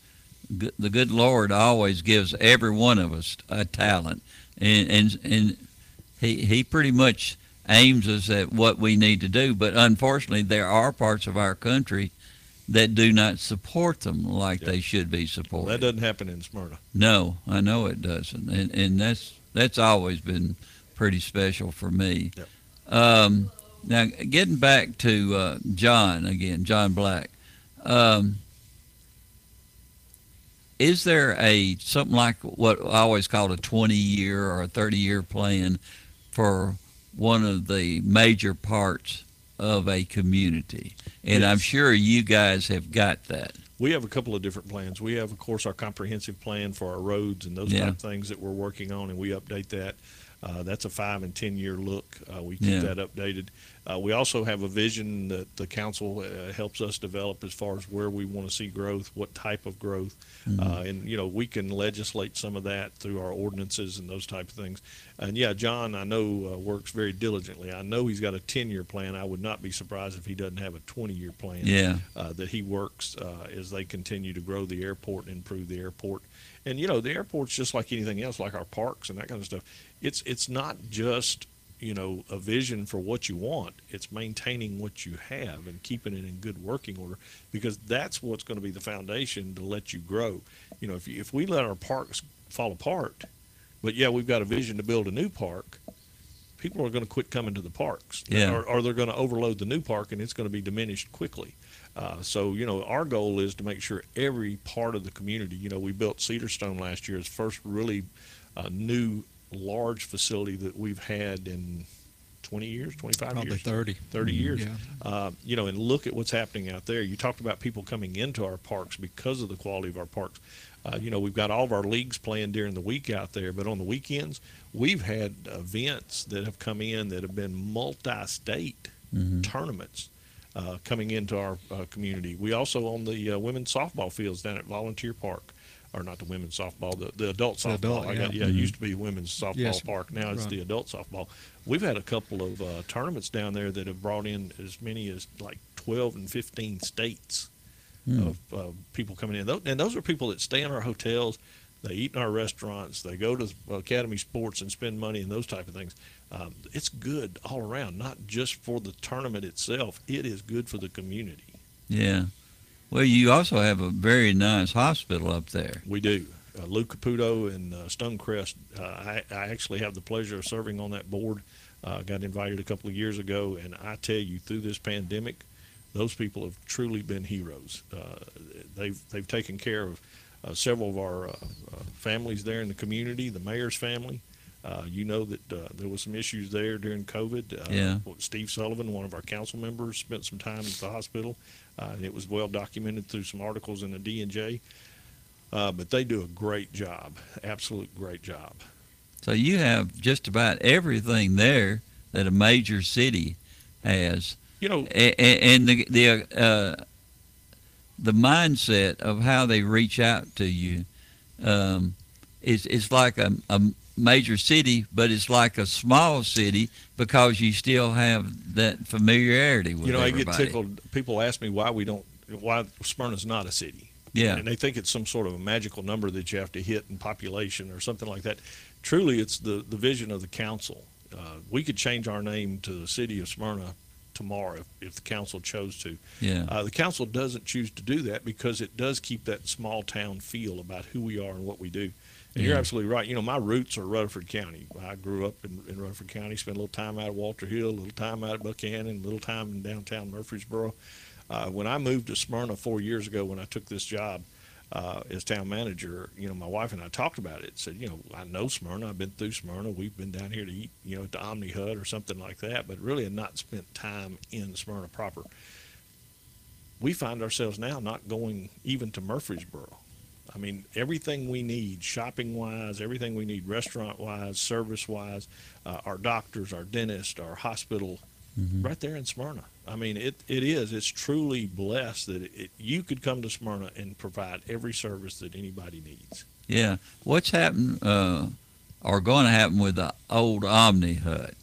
The good Lord always gives every one of us a talent, and and and he he pretty much aims us at what we need to do. But unfortunately, there are parts of our country that do not support them like they should be supported. that doesn't happen in Smyrna. No, I know it doesn't, and and that's that's always been pretty special for me. Um, now, getting back to uh, John again, John Black. Um, is there a something like what I always call a 20 year or a 30 year plan for one of the major parts of a community? And I'm sure you guys have got that. We have a couple of different plans. We have, of course, our comprehensive plan for our roads and those Yeah. type of things that we're working on, and we update that. Uh, that's a five and ten year look. Uh, we keep Yeah. that updated. Uh, we also have a vision that the council uh, helps us develop as far as where we want to see growth, what type of growth, Mhm. uh, and you know we can legislate some of that through our ordinances and those type of things. And yeah, John, I know uh, works very diligently. I know he's got a ten year plan. I would not be surprised if he doesn't have a twenty year plan Yeah. uh, that he works uh, as they continue to grow the airport and improve the airport. And you know, the airport's just like anything else, like our parks and that kind of stuff. It's it's not just you know a vision for what you want. It's maintaining what you have and keeping it in good working order because that's what's going to be the foundation to let you grow. You know, if you, if we let our parks fall apart, but yeah, we've got a vision to build a new park. People are going to quit coming to the parks, Yeah. or, or they're going to overload the new park, and it's going to be diminished quickly. Uh, so, you know, our goal is to make sure every part of the community, you know, we built Cedarstone last year as first really uh, new large facility that we've had in 20 years, 25 Probably years. 30. 30 Mhm. years. Yeah. Uh, you know, and look at what's happening out there. You talked about people coming into our parks because of the quality of our parks. Uh, you know, we've got all of our leagues playing during the week out there, but on the weekends, we've had events that have come in that have been multi-state Mhm. tournaments uh, coming into our uh, community. We also own the uh, women's softball fields down at Volunteer Park, or not the women's softball, the, the adult softball. adult, I got, yeah. yeah, it used to be women's softball Yes. park. Now it's Right. the adult softball. We've had a couple of uh, tournaments down there that have brought in as many as like 12 and 15 states Hmm. of uh, people coming in. And those are people that stay in our hotels, they eat in our restaurants, they go to Academy Sports and spend money and those type of things. Um, it's good all around, not just for the tournament itself. It is good for the community. Yeah. Well, you also have a very nice hospital up there. We do. Uh, Lou Caputo and uh, Stonecrest. Uh, I, I actually have the pleasure of serving on that board. Uh, got invited a couple of years ago, and I tell you, through this pandemic, those people have truly been heroes. Uh, they've they've taken care of uh, several of our uh, uh, families there in the community. The mayor's family. Uh, you know that uh, there was some issues there during COVID. Uh, Yeah. Steve Sullivan, one of our council members, spent some time at the hospital. Uh, it was well documented through some articles in the D and J. Uh, but they do a great job, absolute great job. So you have just about everything there that a major city has. You know, A- a- and the the uh, the mindset of how they reach out to you um, is it's like a, a major city, but it's like a small city because you still have that familiarity with you know, everybody. I get tickled. People ask me why we don't, why Smyrna's not a city. Yeah. And they think it's some sort of a magical number that you have to hit in population or something like that. Truly, it's the, the vision of the council. Uh, we could change our name to the city of Smyrna tomorrow if, if the council chose to. Yeah. Uh, the council doesn't choose to do that because it does keep that small town feel about who we are and what we do. And you're absolutely right. You know, my roots are Rutherford County. I grew up in, in Rutherford County, spent a little time out of Walter Hill, a little time out of Buchanan, a little time in downtown Murfreesboro. Uh, when I moved to Smyrna four years ago, when I took this job uh, as town manager, you know, my wife and I talked about it. Said, you know, I know Smyrna. I've been through Smyrna. We've been down here to eat, you know, at the Omni Hut or something like that, but really had not spent time in Smyrna proper. We find ourselves now not going even to Murfreesboro. I mean, everything we need, shopping wise, everything we need, restaurant wise, service wise, uh, our doctors, our dentist, our hospital, right there in Smyrna. I mean, it, it is. It's truly blessed that it, it, you could come to Smyrna and provide every service that anybody needs. Yeah. What's happened uh, or going to happen with the old Omni Hut?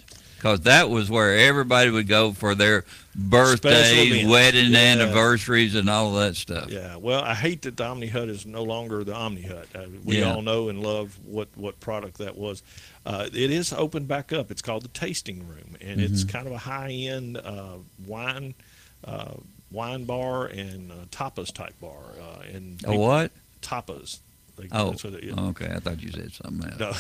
Because that was where everybody would go for their birthdays, wedding Yeah. anniversaries, and all that stuff. Yeah, well, I hate that the Omni Hut is no longer the Omni Hut. Uh, we Yeah. all know and love what, what product that was. Uh, it is opened back up. It's called the Tasting Room, and it's Mhm. kind of a high end uh, wine uh, wine bar and uh, tapas type bar. Uh, and A what? Tapas. They- Oh, that's what it is. okay. I thought you said something else. No.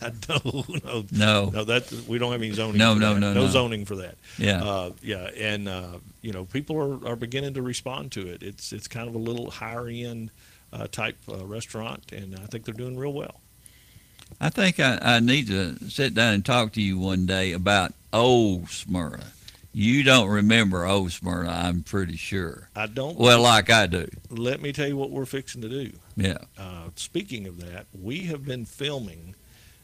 no, no, No. no. That we don't have any zoning. No, for no, that. no, no no. zoning for that. Yeah. uh, yeah, and uh, you know, people are, are beginning to respond to it. It's it's kind of a little higher end uh, type uh, restaurant, and I think they're doing real well. I think I, I need to sit down and talk to you one day about old Smyrna. You don't remember old Smyrna, I'm pretty sure. I don't. Well, like I do. Let me tell you what we're fixing to do. Yeah. Uh, speaking of that, we have been filming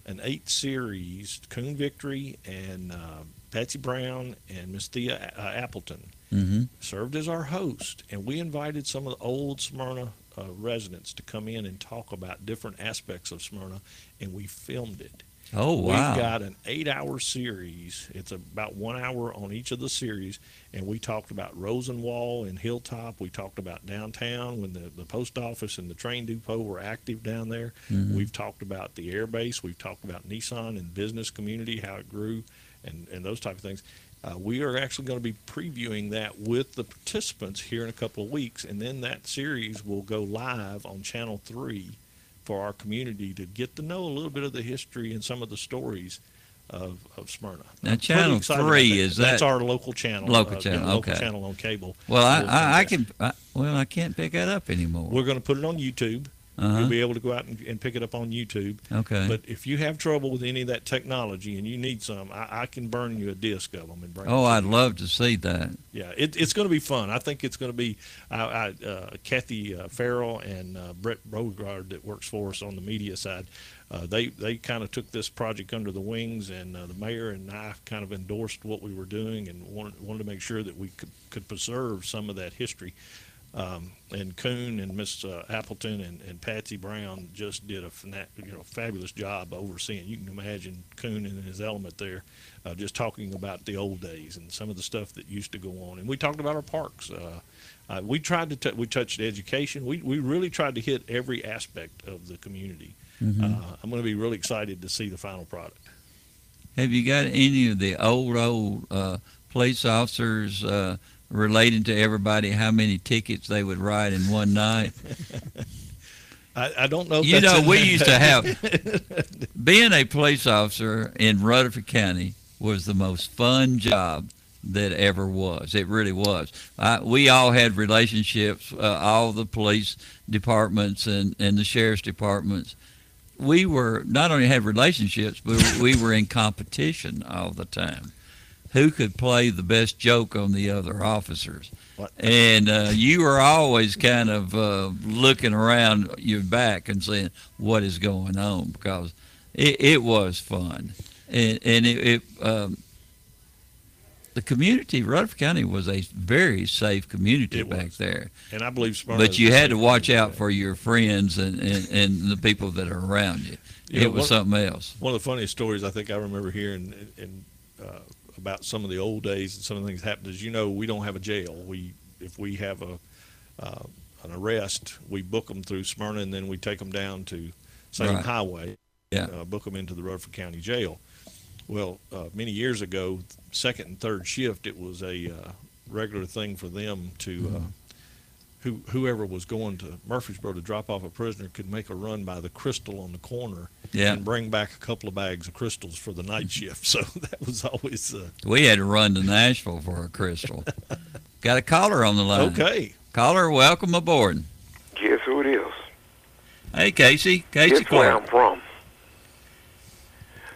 an eight series Coon Victory and uh, Patsy Brown and Miss Thea uh, Appleton Mm-hmm. served as our host, and we invited some of the old Smyrna uh, residents to come in and talk about different aspects of Smyrna, and we filmed it. Oh, wow. We've got an eight-hour series. It's about one hour on each of the series, and we talked about Rosenwald and Hilltop. We talked about downtown when the, the post office and the train depot were active down there. Mhm. We've talked about the air base. We've talked about Nissan and business community, how it grew, and, and those type of things. Uh, we are actually going to be previewing that with the participants here in a couple of weeks, and then that series will go live on Channel 3 for our community to get to know a little bit of the history and some of the stories of, of Smyrna. Now, I'm Channel 3 that. is That's our local channel. Local uh, channel, yeah, local okay. channel on cable. Well, I, I, I can. I, well, I can't pick that up anymore. We're going to put it on YouTube. Uh-huh. You'll be able to go out and, and pick it up on YouTube. Okay. But if you have trouble with any of that technology and you need some, I, I can burn you a disc of them and bring. Oh, I'd love to see that. Yeah, it, it's going to be fun. I think it's going to be. I, I, uh, Kathy uh, Farrell and uh, Brett Beauregard that works for us on the media side. Uh, they they kind of took this project under the wings, and uh, the mayor and I kind of endorsed what we were doing, and wanted, wanted to make sure that we could, could preserve some of that history. Um, and Coon and Miss uh, Appleton and, and Patsy Brown just did a fana- you know fabulous job overseeing. You can imagine Coon in his element there, uh, just talking about the old days and some of the stuff that used to go on. And we talked about our parks. Uh, uh, we tried to t- we touched education. We we really tried to hit every aspect of the community. Mhm. Uh, I'm going to be really excited to see the final product. Have you got any of the old, old uh, police officers uh, relating to everybody how many tickets they would write in one night? I, I don't know. If you know, we used to have being a police officer in Rutherford County was the most fun job that ever was. It really was. I, we all had relationships, uh, all the police departments and, and the sheriff's departments. We were not only had relationships, but we were in competition all the time. Who could play the best joke on the other officers? What? And uh, you were always kind of uh, looking around your back and saying, "What is going on?" Because it, it was fun, and, and it, it um, the community, Rutherford County, was a very safe community It back was. there. And I believe Smyrna But you had to watch out for your friends and, and, and the people that are around you. You know, it was one- something else. One of the funniest stories I think I remember hearing in, uh, about some of the old days and some of the things that happened is you know we don't have a jail. We if we have a uh, an arrest, we book them through Smyrna and then we take them down to same Right. Highway. Yeah. Uh, book them into the Rutherford County Jail. Well, uh, many years ago, second and third shift, it was a uh, regular thing for them to. Uh, who, whoever was going to Murfreesboro to drop off a prisoner could make a run by the Krystal on the corner Yeah. and bring back a couple of bags of Krystals for the night shift. So that was always uh, We had to run to Nashville for a Krystal. Got a caller on the line. Okay. Caller, welcome aboard. Guess who it is? Hey, Casey. Casey Guess where I'm from.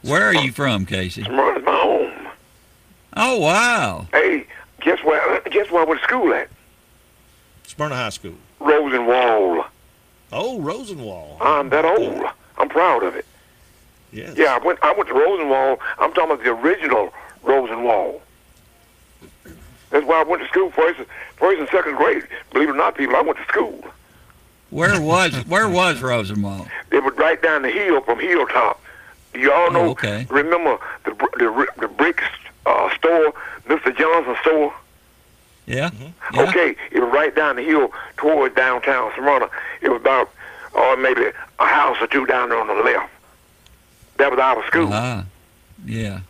Where are you from, Casey? Smyrna's my home. Oh, wow. Hey, guess where? Guess where I went to school at? Smyrna High School. Rosenwald. Oh, Rosenwald. I'm that old. I'm proud of it. Yes. Yeah, I went. I went to Rosenwald. I'm talking about the original Rosenwald. That's why I went to school first, first and second grade. Believe it or not, people, I went to school. Where was where was Rosenwald? They were right down the hill from Hilltop. You all know. Oh, okay. Remember the the, ri- the brick uh, store, Mr. Johnson store. Yeah. Mm-hmm. yeah. Okay, it was right down the hill toward downtown Smyrna. It was about, oh, maybe a house or two down there on the left. That was our school. Ah, yeah.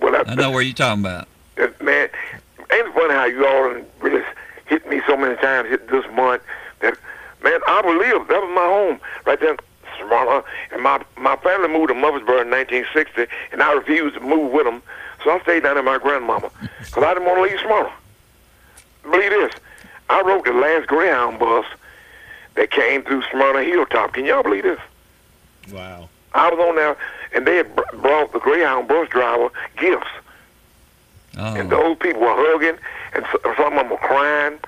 Well, that, I know where you're talking about. Man, ain't it funny how you all really hit me so many times hit this month that, man, I believe that was my home right there and my my family moved to Murfreesboro in 1960, and I refused to move with them, so I stayed down at my grandmama because I didn't want to leave Smyrna. Believe this, I rode the last Greyhound bus that came through Smyrna Hilltop. Can y'all believe this? Wow. I was on there, and they had brought the Greyhound bus driver gifts. Oh. And those people were hugging, and some of them were crying.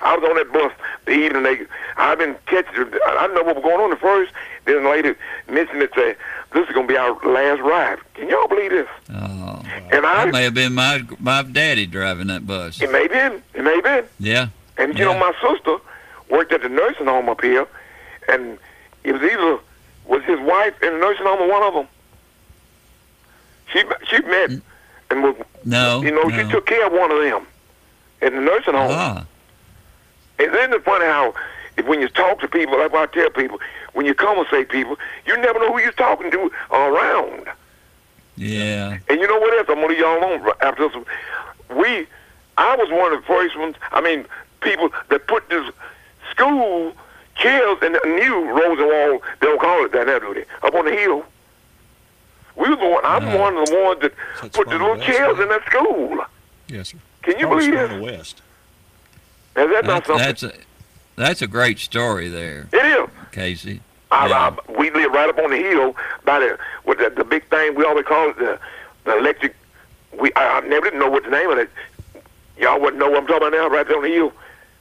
I was on that bus the evening they. I've been catching. I didn't know what was going on at first. Then the lady mentioned it. Said this is gonna be our last ride. Can y'all believe this? Oh, And I, that may have been my my daddy driving that bus. it may have been, it may have been. Yeah. And you know, my sister worked at the nursing home up here, and it was either was his wife in the nursing home or one of them. She she met and was No. you know she took care of one of them in the nursing home. Ah. And isn't it funny how if when you talk to people, like what I tell people, when you conversate people, you never know who you're talking to around. Yeah. And you know what else? I'm gonna leave y'all alone after this. We, I was one of the first ones. I mean, people that put this school chairs in the new Rosenwald. They don't call it that do they? Up on the hill. We the one. I'm one of the ones that put the little West, chairs in that school. Yes, sir. Can you believe it? West. Is that not That's, something? that's a that's a great story there, It is. Casey. I, I, we live right up on the hill by the with the, the big thing we always call it the the electric. We I, I never didn't know what the name of it. Y'all wouldn't know what I'm talking about now. Right there on the hill.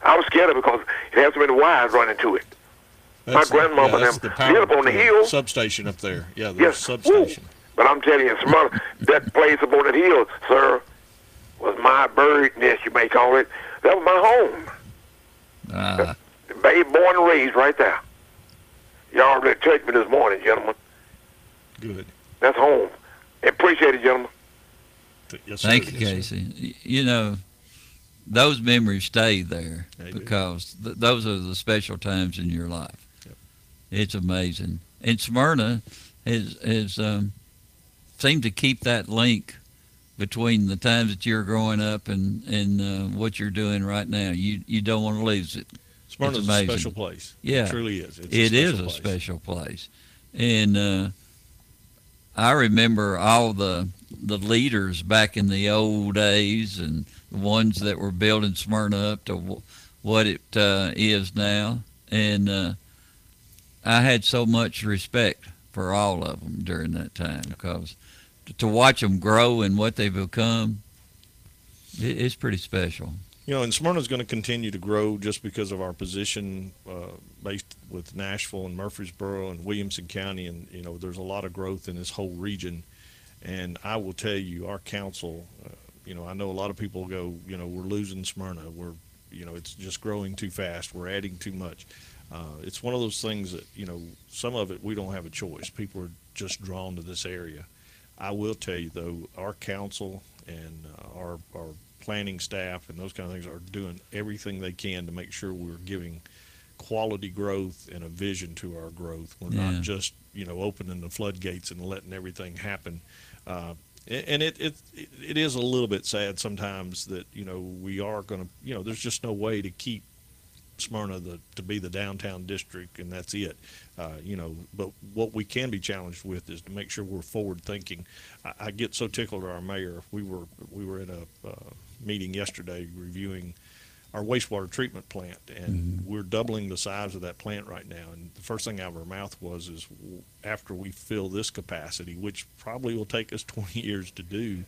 I was scared of it because it has so many wires running to it. That's My grandmother yeah, that's and the them power live up on the hill. substation up there. Yeah, the Yes. substation. But I'm telling you, Smyrna, that place up on that hill, sir, was my bird nest, you may call it. That was my home. Ah. Babe, born and raised right there. Y'all already touched me this morning, gentlemen. Good. That's home. Appreciate it, gentlemen. Yes, Thank you, Casey. Y- You know, those memories stay there because th- those are the special times in your life. It's amazing. And Smyrna has has um, seemed to keep that link between the times that you're growing up and and uh, what you're doing right now. You you don't want to lose it. Smyrna's a special place. It Yeah, truly is. It's a It is special a special place, and uh, I remember all the the leaders back in the old days and the ones that were building Smyrna up to wh- what it uh, is now, and uh, I had so much respect for all of them during that time because to watch them grow and what they've become, it, it's pretty special. You know, and Smyrna's going to continue to grow just because of our position uh, based with Nashville and Murfreesboro and Williamson County, and you know, there's a lot of growth in this whole region. And I will tell you, our council, uh, you know, I know a lot of people go, you know, we're losing Smyrna, we're, you know, it's just growing too fast, we're adding too much. Uh, it's one of those things that you know, some of it we don't have a choice. People are just drawn to this area. I will tell you though, our council and uh, our our planning staff and those kind of things are doing everything they can to make sure we're giving quality growth and a vision to our growth. We're Yeah. not just you know opening the floodgates and letting everything happen. Uh, and it, it it is a little bit sad sometimes that you know we are going to you know there's just no way to keep Smyrna the, to be the downtown district, and that's it. Uh, you know, but what we can be challenged with is to make sure we're forward thinking. I, I get so tickled at our mayor. We were we were at a uh, meeting yesterday reviewing our wastewater treatment plant, and mm-hmm. we're doubling the size of that plant right now. And the first thing out of our mouth was, "Is after we fill this capacity, which probably will take us 20 years to do."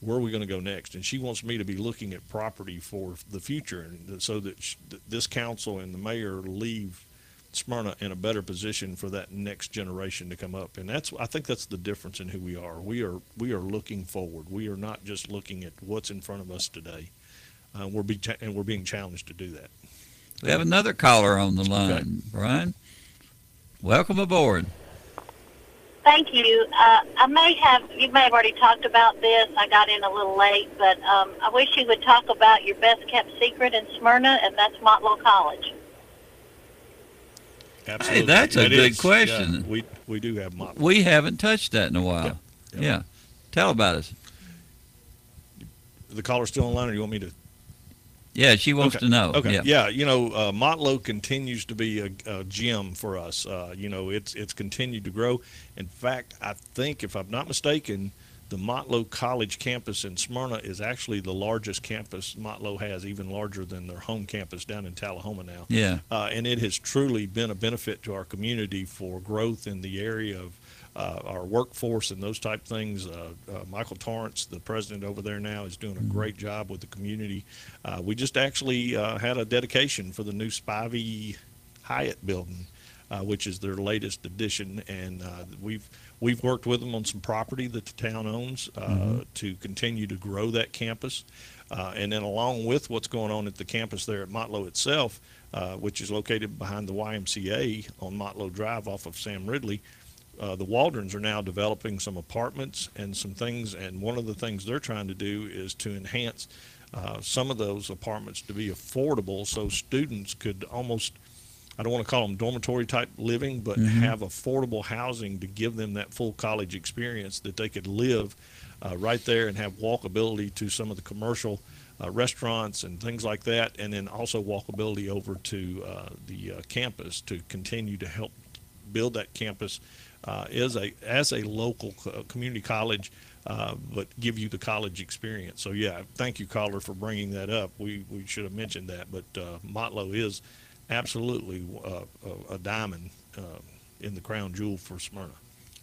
where are we going to go next? And she wants me to be looking at property for the future, and so that sh- that this council and the mayor leave Smyrna in a better position for that next generation to come up. And that's I think that's the difference in who we are. We are we are looking forward. We are not just looking at what's in front of us today. Uh, we're be cha- and we're being challenged to do that. We have another caller on the line, Brian. Welcome aboard. Thank you. Uh, I may have, you may have already talked about this. I got in a little late, but um, I wish you would talk about your best kept secret in Smyrna, and that's Motlow College. Absolutely. that's a It good is. question. Yeah, we we do have Motlow. We haven't touched that in a while. Yeah. Tell about us. The caller's still online, or you want me to? Yeah, she wants Okay. to know. Okay. Yeah. Yeah. You know, uh, Motlow continues to be a, a gem for us. Uh, you know, it's it's continued to grow. In fact, I think, if I'm not mistaken, the Motlow College campus in Smyrna is actually the largest campus Motlow has, even larger than their home campus down in Tullahoma now. Yeah. Uh, and it has truly been a benefit to our community for growth in the area of uh, our workforce and those type things. Uh, uh, Michael Torrence, the president over there now, is doing a great job with the community. Uh, we just actually uh, had a dedication for the new Spivey Hyatt building, uh, which is their latest addition, and uh, we've we've worked with them on some property that the town owns uh, Mhm. to continue to grow that campus. Uh, and then along with what's going on at the campus there at Motlow itself, uh, which is located behind the YMCA on Motlow Drive off of Sam Ridley, uh, the Waldrons are now developing some apartments and some things. And one of the things they're trying to do is to enhance uh, some of those apartments to be affordable so students could almost I don't want to call them dormitory type living, but Mhm. have affordable housing to give them that full college experience that they could live uh, right there and have walkability to some of the commercial uh, restaurants and things like that, and then also walkability over to uh, the uh, campus to continue to help build that campus uh, as a as a local community college, uh, but give you the college experience. So yeah, thank you, caller, for bringing that up. We we should have mentioned that, but uh, Motlow is absolutely uh, a, a diamond uh, in the crown jewel for Smyrna.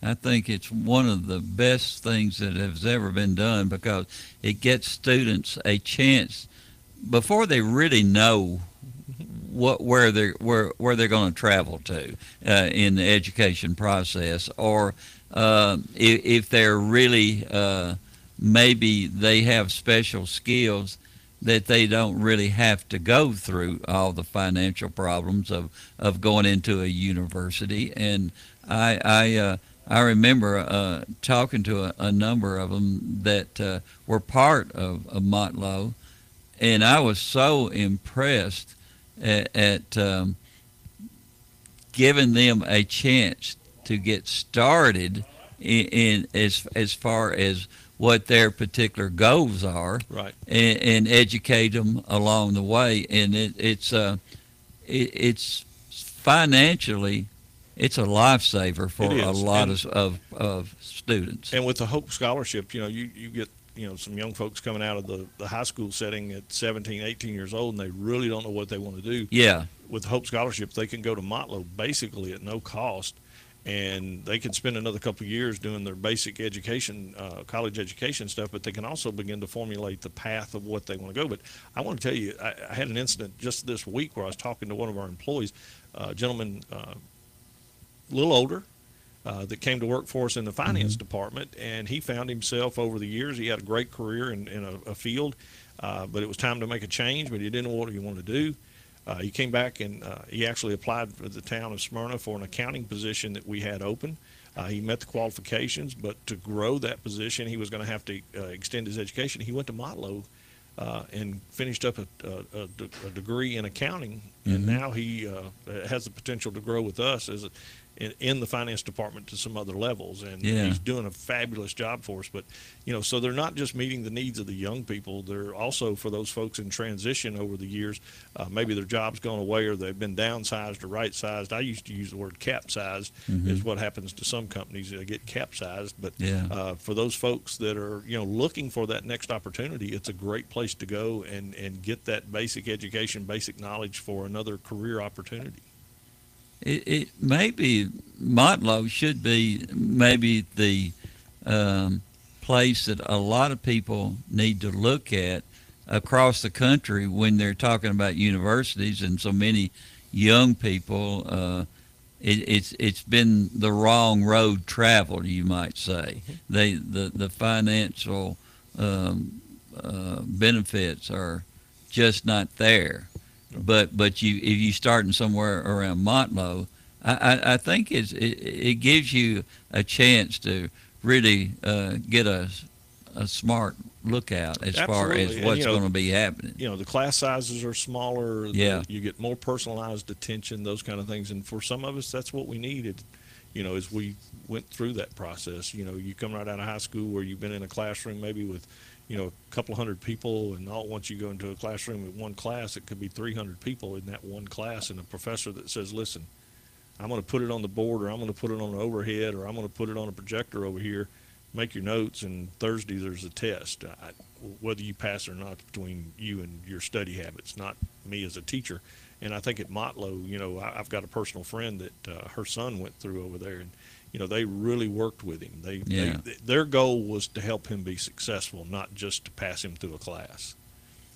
I think it's one of the best things that has ever been done because it gets students a chance before they really know what where they're where where they're going to travel to uh, in the education process, or uh, if, if they're really uh, maybe they have special skills that they don't really have to go through all the financial problems of, of going into a university. And I I uh, I remember uh, talking to a, a number of them that uh, were part of, of Motlow, and I was so impressed at, at um, giving them a chance to get started in, in as as far as what their particular goals are, Right. and, and educate them along the way. And it, it's uh, it, it's financially, it's a lifesaver for a lot And- of, of of students. And with the Hope Scholarship, you know, you, you get, you know, some young folks coming out of the, the high school setting at 17, 18 years old, and they really don't know what they want to do. Yeah. With Hope Scholarship, they can go to Motlow basically at no cost, and they can spend another couple of years doing their basic education, uh, college education stuff, but they can also begin to formulate the path of what they want to go. But I want to tell you, I, I had an incident just this week where I was talking to one of our employees, a gentleman, uh, a little older, uh, that came to work for us in the finance department, and he found himself over the years. He had a great career in, in a, a field, uh, but it was time to make a change. But he didn't know what he wanted to do. Uh, he came back and uh, he actually applied for the town of Smyrna for an accounting position that we had open. Uh, he met the qualifications, but to grow that position, he was going to have to uh, extend his education. He went to Motlow uh, and finished up a, a, a de- a degree in accounting, and Mhm. now he uh, has the potential to grow with us as a, in, in the finance department to some other levels, and Yeah. he's doing a fabulous job for us. But you know, so they're not just meeting the needs of the young people; they're also for those folks in transition over the years. Uh, maybe their job's gone away, or they've been downsized or right-sized. I used to use the word capsized, Mhm. is what happens to some companies; they get capsized. But Yeah. uh, for those folks that are you know looking for that next opportunity, it's a great place to go and and get that basic education, basic knowledge for another career opportunity. It, it maybe Motlow should be maybe the um, place that a lot of people need to look at across the country when they're talking about universities and so many young people. Uh, it, it's it's been the wrong road traveled, you might say. They the the financial um, uh, benefits are just not there. But but you if you starting somewhere around Motlow, I, I, I think it's, it it gives you a chance to really uh, get a a smart lookout as far as what's you know, going to be happening. You know, the class sizes are smaller. the- Yeah. you get more personalized attention, those kind of things. And for some of us, that's what we needed. You know, as we went through that process. You know, you come right out of high school where you've been in a classroom maybe with, you know, a couple hundred people, and all once you go into a classroom with one class, it could be 300 people in that one class, and a professor that says, "Listen, I'm going to put it on the board, or I'm going to put it on the overhead, or I'm going to put it on a projector over here. Make your notes, and Thursday there's a test. I, whether you pass or not, between you and your study habits, not me as a teacher." And I think at Motlow, you know, I, I've got a personal friend that uh, her son went through over there, and you know, they really worked with him. They, Yeah. they their goal was to help him be successful, not just to pass him through a class.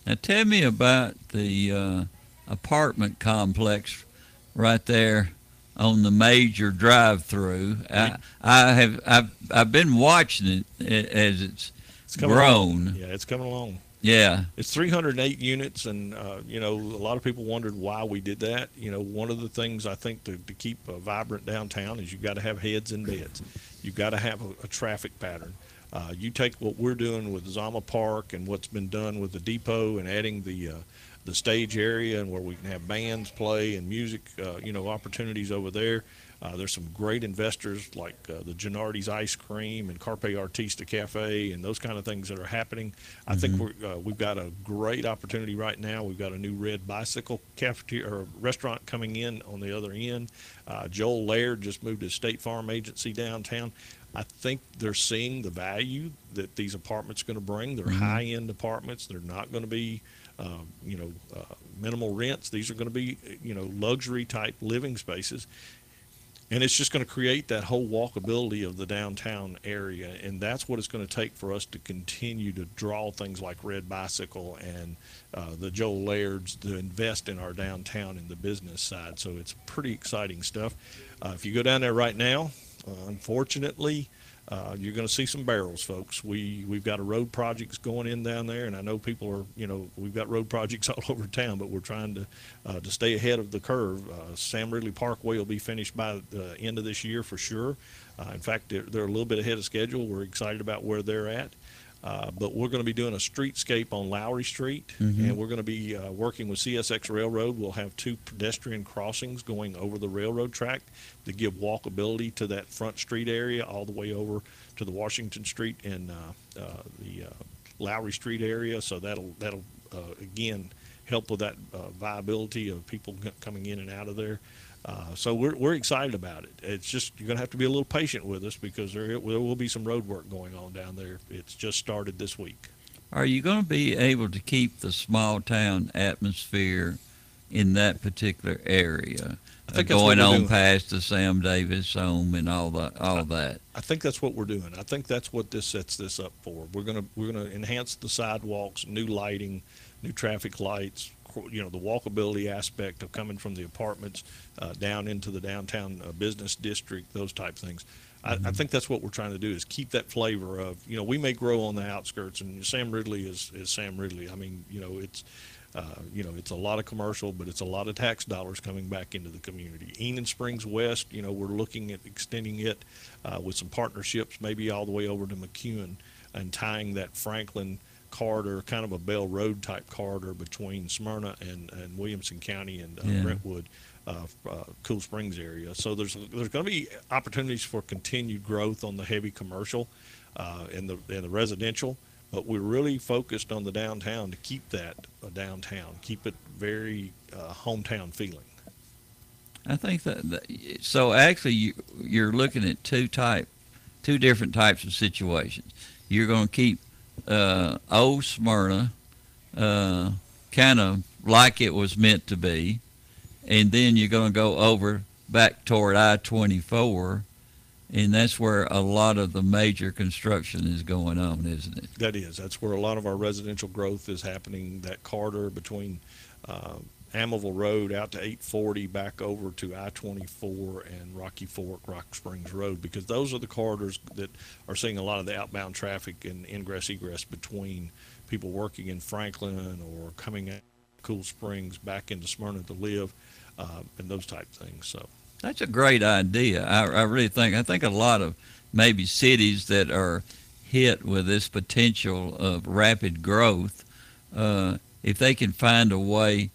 Now tell me about the uh, apartment complex right there on the major drive-through. I, I have I've I've been watching it as it's, It's coming grown. along. Yeah, it's coming along. Yeah. It's 308 units, and uh, you know, a lot of people wondered why we did that. You know, one of the things I think to, to keep a vibrant downtown is you've got to have heads and beds. You've got to have a, a traffic pattern. Uh, you take what we're doing with Zama Park and what's been done with the depot and adding the uh, the stage area and where we can have bands play and music, uh, you know, opportunities over there. Uh, there's some great investors like uh, the Gennardi's Ice Cream and Carpe Artista Cafe and those kind of things that are happening. I think Mhm. we're, uh, we've got a great opportunity right now. We've got a new red bicycle cafeteria or restaurant coming in on the other end. Uh, Joel Laird just moved to State Farm Agency downtown. I think they're seeing the value that these apartments are going to bring. They're Mhm. high-end apartments. They're not going to be, uh, you know, uh, minimal rents. These are going to be, you know, luxury type living spaces and it's just going to create that whole walkability of the downtown area. And that's what it's going to take for us to continue to draw things like red bicycle and uh, the joel laird's to invest in our downtown in the business side. So it's pretty exciting stuff. Uh, if you go down there right now uh, unfortunately uh, you're going to see some barrels, folks. We we've got a road projects going in down there, and I know people are, you know, we've got road projects all over town, but we're trying to uh, to stay ahead of the curve. Uh, Sam Ridley Parkway will be finished by the end of this year for sure. Uh, in fact, they're, they're a little bit ahead of schedule. We're excited about where they're at. Uh, but we're going to be doing a streetscape on Lowry Street, Mhm. and we're going to be uh, working with CSX Railroad. We'll have two pedestrian crossings going over the railroad track to give walkability to that front street area all the way over to the Washington Street and uh, uh, the uh, Lowry Street area. So that'll that'll uh, again help with that uh, viability of people coming in and out of there. Uh, so we're, we're excited about it. It's just you're going to have to be a little patient with us because there there will be some road work going on down there. It's just started this week. Are you going to be able to keep the small town atmosphere in that particular area? I think uh, going on doing. past the Sam Davis home and all that, all that. I think that's what we're doing. I think that's what this sets this up for. We're gonna we're gonna enhance the sidewalks, new lighting, new traffic lights. You know the walkability aspect of coming from the apartments uh, down into the downtown uh, business district, those type things. I, I think that's what we're trying to do is keep that flavor of you know we may grow on the outskirts and Sam Ridley is, is Sam Ridley. I mean you know it's uh, you know, it's a lot of commercial, but it's a lot of tax dollars coming back into the community. Enon Springs West, you know, we're looking at extending it uh, with some partnerships, maybe all the way over to McEwen and tying that Franklin corridor, kind of a Bell Road type corridor between Smyrna and, and Williamson County and uh, Yeah. Brentwood, uh, uh, Cool Springs area. So there's there's going to be opportunities for continued growth on the heavy commercial uh, and the and the residential but we're really focused on the downtown to keep that a downtown, keep it very uh, hometown feeling. I think that, that so actually you, you're looking at two type, two different types of situations. You're going to keep uh, old Smyrna uh, kind of like it was meant to be, and then you're going to go over back toward I-24, and that's where a lot of the major construction is going on, isn't it? That is, that's where a lot of our residential growth is happening. That corridor between uh, Almaville Road out to 840 back over to I-24 and Rocky Fork, Rock Springs Road, because those are the corridors that are seeing a lot of the outbound traffic and ingress egress between people working in Franklin or coming out Cool Springs back into Smyrna to live, uh, and those type things. So. That's a great idea. I, I really think. I think a lot of maybe cities that are hit with this potential of rapid growth, uh, if they can find a way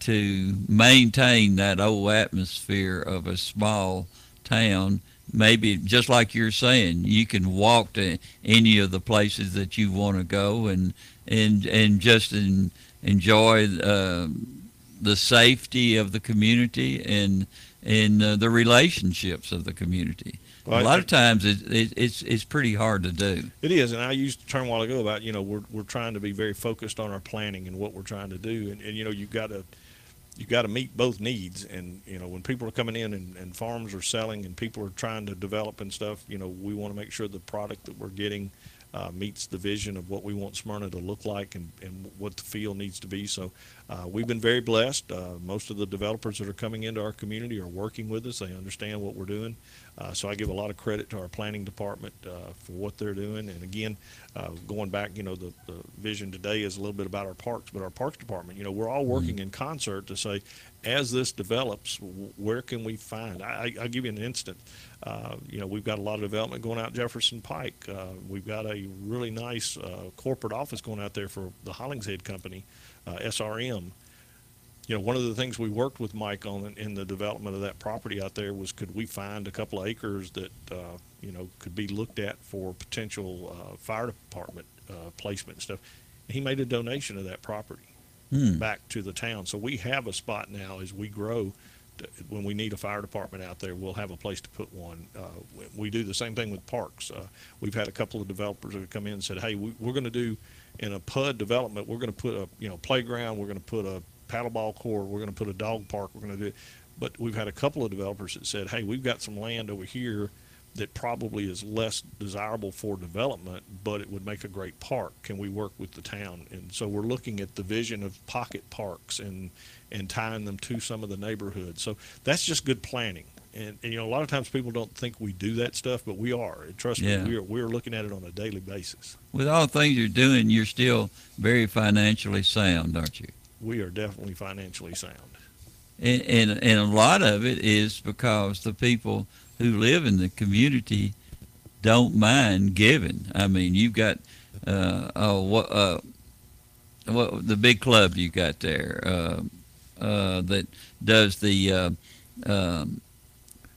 to maintain that old atmosphere of a small town maybe just like you're saying, you can walk to any of the places that you want to go and and and just in, enjoy uh, the safety of the community and and uh, the relationships of the community. Well, a lot I- of times it, it, it's it's pretty hard to do. It is, and I used the term a while ago about you know we're we're trying to be very focused on our planning and what we're trying to do, and, and you know you've got to you've got to meet both needs, and you know when people are coming in and, and farms are selling and people are trying to develop and stuff, you know we want to make sure the product that we're getting uh, meets the vision of what we want Smyrna to look like and, and what the field needs to be. So uh, we've been very blessed. Uh, most of the developers that are coming into our community are working with us. They understand what we're doing. Uh, so I give a lot of credit to our planning department uh, for what they're doing. And again, uh, going back, you know, the, the vision today is a little bit about our parks, but our parks department, you know, we're all working in concert to say, as this develops, where can we find? I, I- I'll give you an instant. Uh, you know, we've got a lot of development going out Jefferson Pike. Uh, we've got a really nice uh, corporate office going out there for the Hollingshead Company, uh, SRM you know, one of the things we worked with Mike on in, the development of that property out there was could we find a couple of acres that, uh, you know, could be looked at for potential uh, fire department placement and stuff. And he made a donation of that property Hmm. back to the town. So we have a spot now as we grow. To, when we need a fire department out there, we'll have a place to put one. Uh, we, we do the same thing with parks. Uh, we've had a couple of developers that have come in and said, "Hey, we, we're going to do in a PUD development. We're going to put a you know playground. We're going to put a paddleball court. We're going to put a dog park. We're going to do it." But we've had a couple of developers that said, "Hey, we've got some land over here that probably is less desirable for development, but it would make a great park. Can we work with the town?" And so we're looking at the vision of pocket parks and and tying them to some of the neighborhoods. So that's just good planning. And, and you know, a lot of times people don't think we do that stuff, but we are. And trust Yeah. me, we're we're looking at it on a daily basis. With all the things you're doing, you're still very financially sound, aren't you? We are definitely financially sound. And, and and a lot of it is because the people who live in the community don't mind giving. I mean, you've got uh, oh, what uh, what the big club you got there uh, uh, that does the. Uh, um,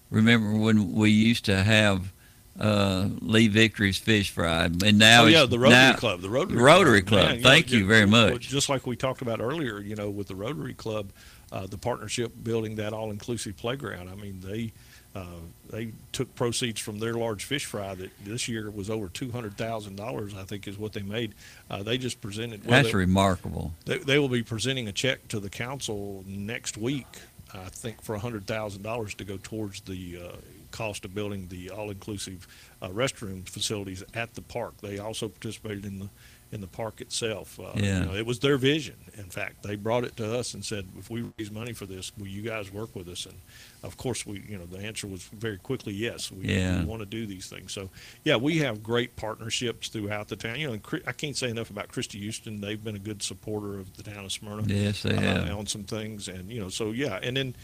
remember when we used to have uh, Lee Victory's fish fry, and now oh yeah, it's- the Rotary now- Club, the Rotary, Rotary Club. Man, Thank know, you very much. Just like we talked about earlier, you know, with the Rotary Club, uh, the partnership building that all-inclusive playground. I mean, they uh, they took proceeds from their large fish fry that this year was over two hundred thousand dollars. I think is what they made. Uh, they just presented. well, That's they- remarkable. They, they will be presenting a check to the council next week, I think, for hundred thousand dollars to go towards the uh, cost of building the all-inclusive uh, restroom facilities at the park. They also participated in the in the park itself. Uh, you Yeah. know, it was their vision. In fact, they brought it to us and said, "If we raise money for this, will you guys work with us?" And of course, we, you know, the answer was very quickly yes. We, Yeah. we want to do these things. So, yeah, we have great partnerships throughout the town. You know, and I can't say enough about Christy Houston. They've been a good supporter of the town of Smyrna. Yes, they uh, have. on some things, and you know, so yeah, and then,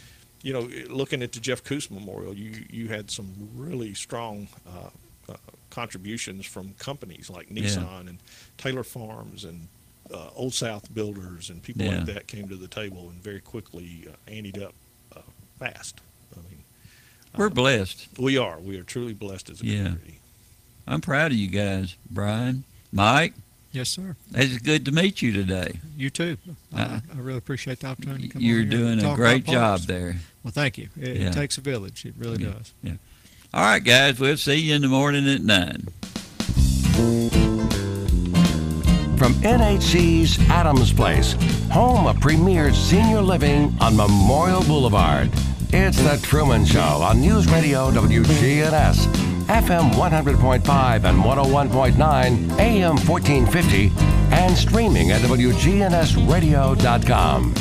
you know, looking at the Jeff Kuss Memorial, you you had some really strong. Uh, uh, contributions from companies like Yeah. Nissan and Taylor Farms and uh, Old South Builders and people Yeah. like that came to the table and very quickly uh, anteed up uh, fast. I mean, We're blessed. we are. We are truly blessed as a Yeah. community. I'm proud of you guys, Brian, Mike. Yes, sir. It's good to meet you today. You too. I, Uh, I really appreciate the opportunity to come You're on here and doing a great job there. Well, thank you. It, Yeah. it takes a village. It really Yeah. does. Yeah. All right, guys. We'll see you in the morning at nine. From NHC's Adams Place, home of premier senior living on Memorial Boulevard. It's The Truman Show on News Radio WGNS, FM 100.5 and 101.9, AM 1450, and streaming at WGNSradio.com.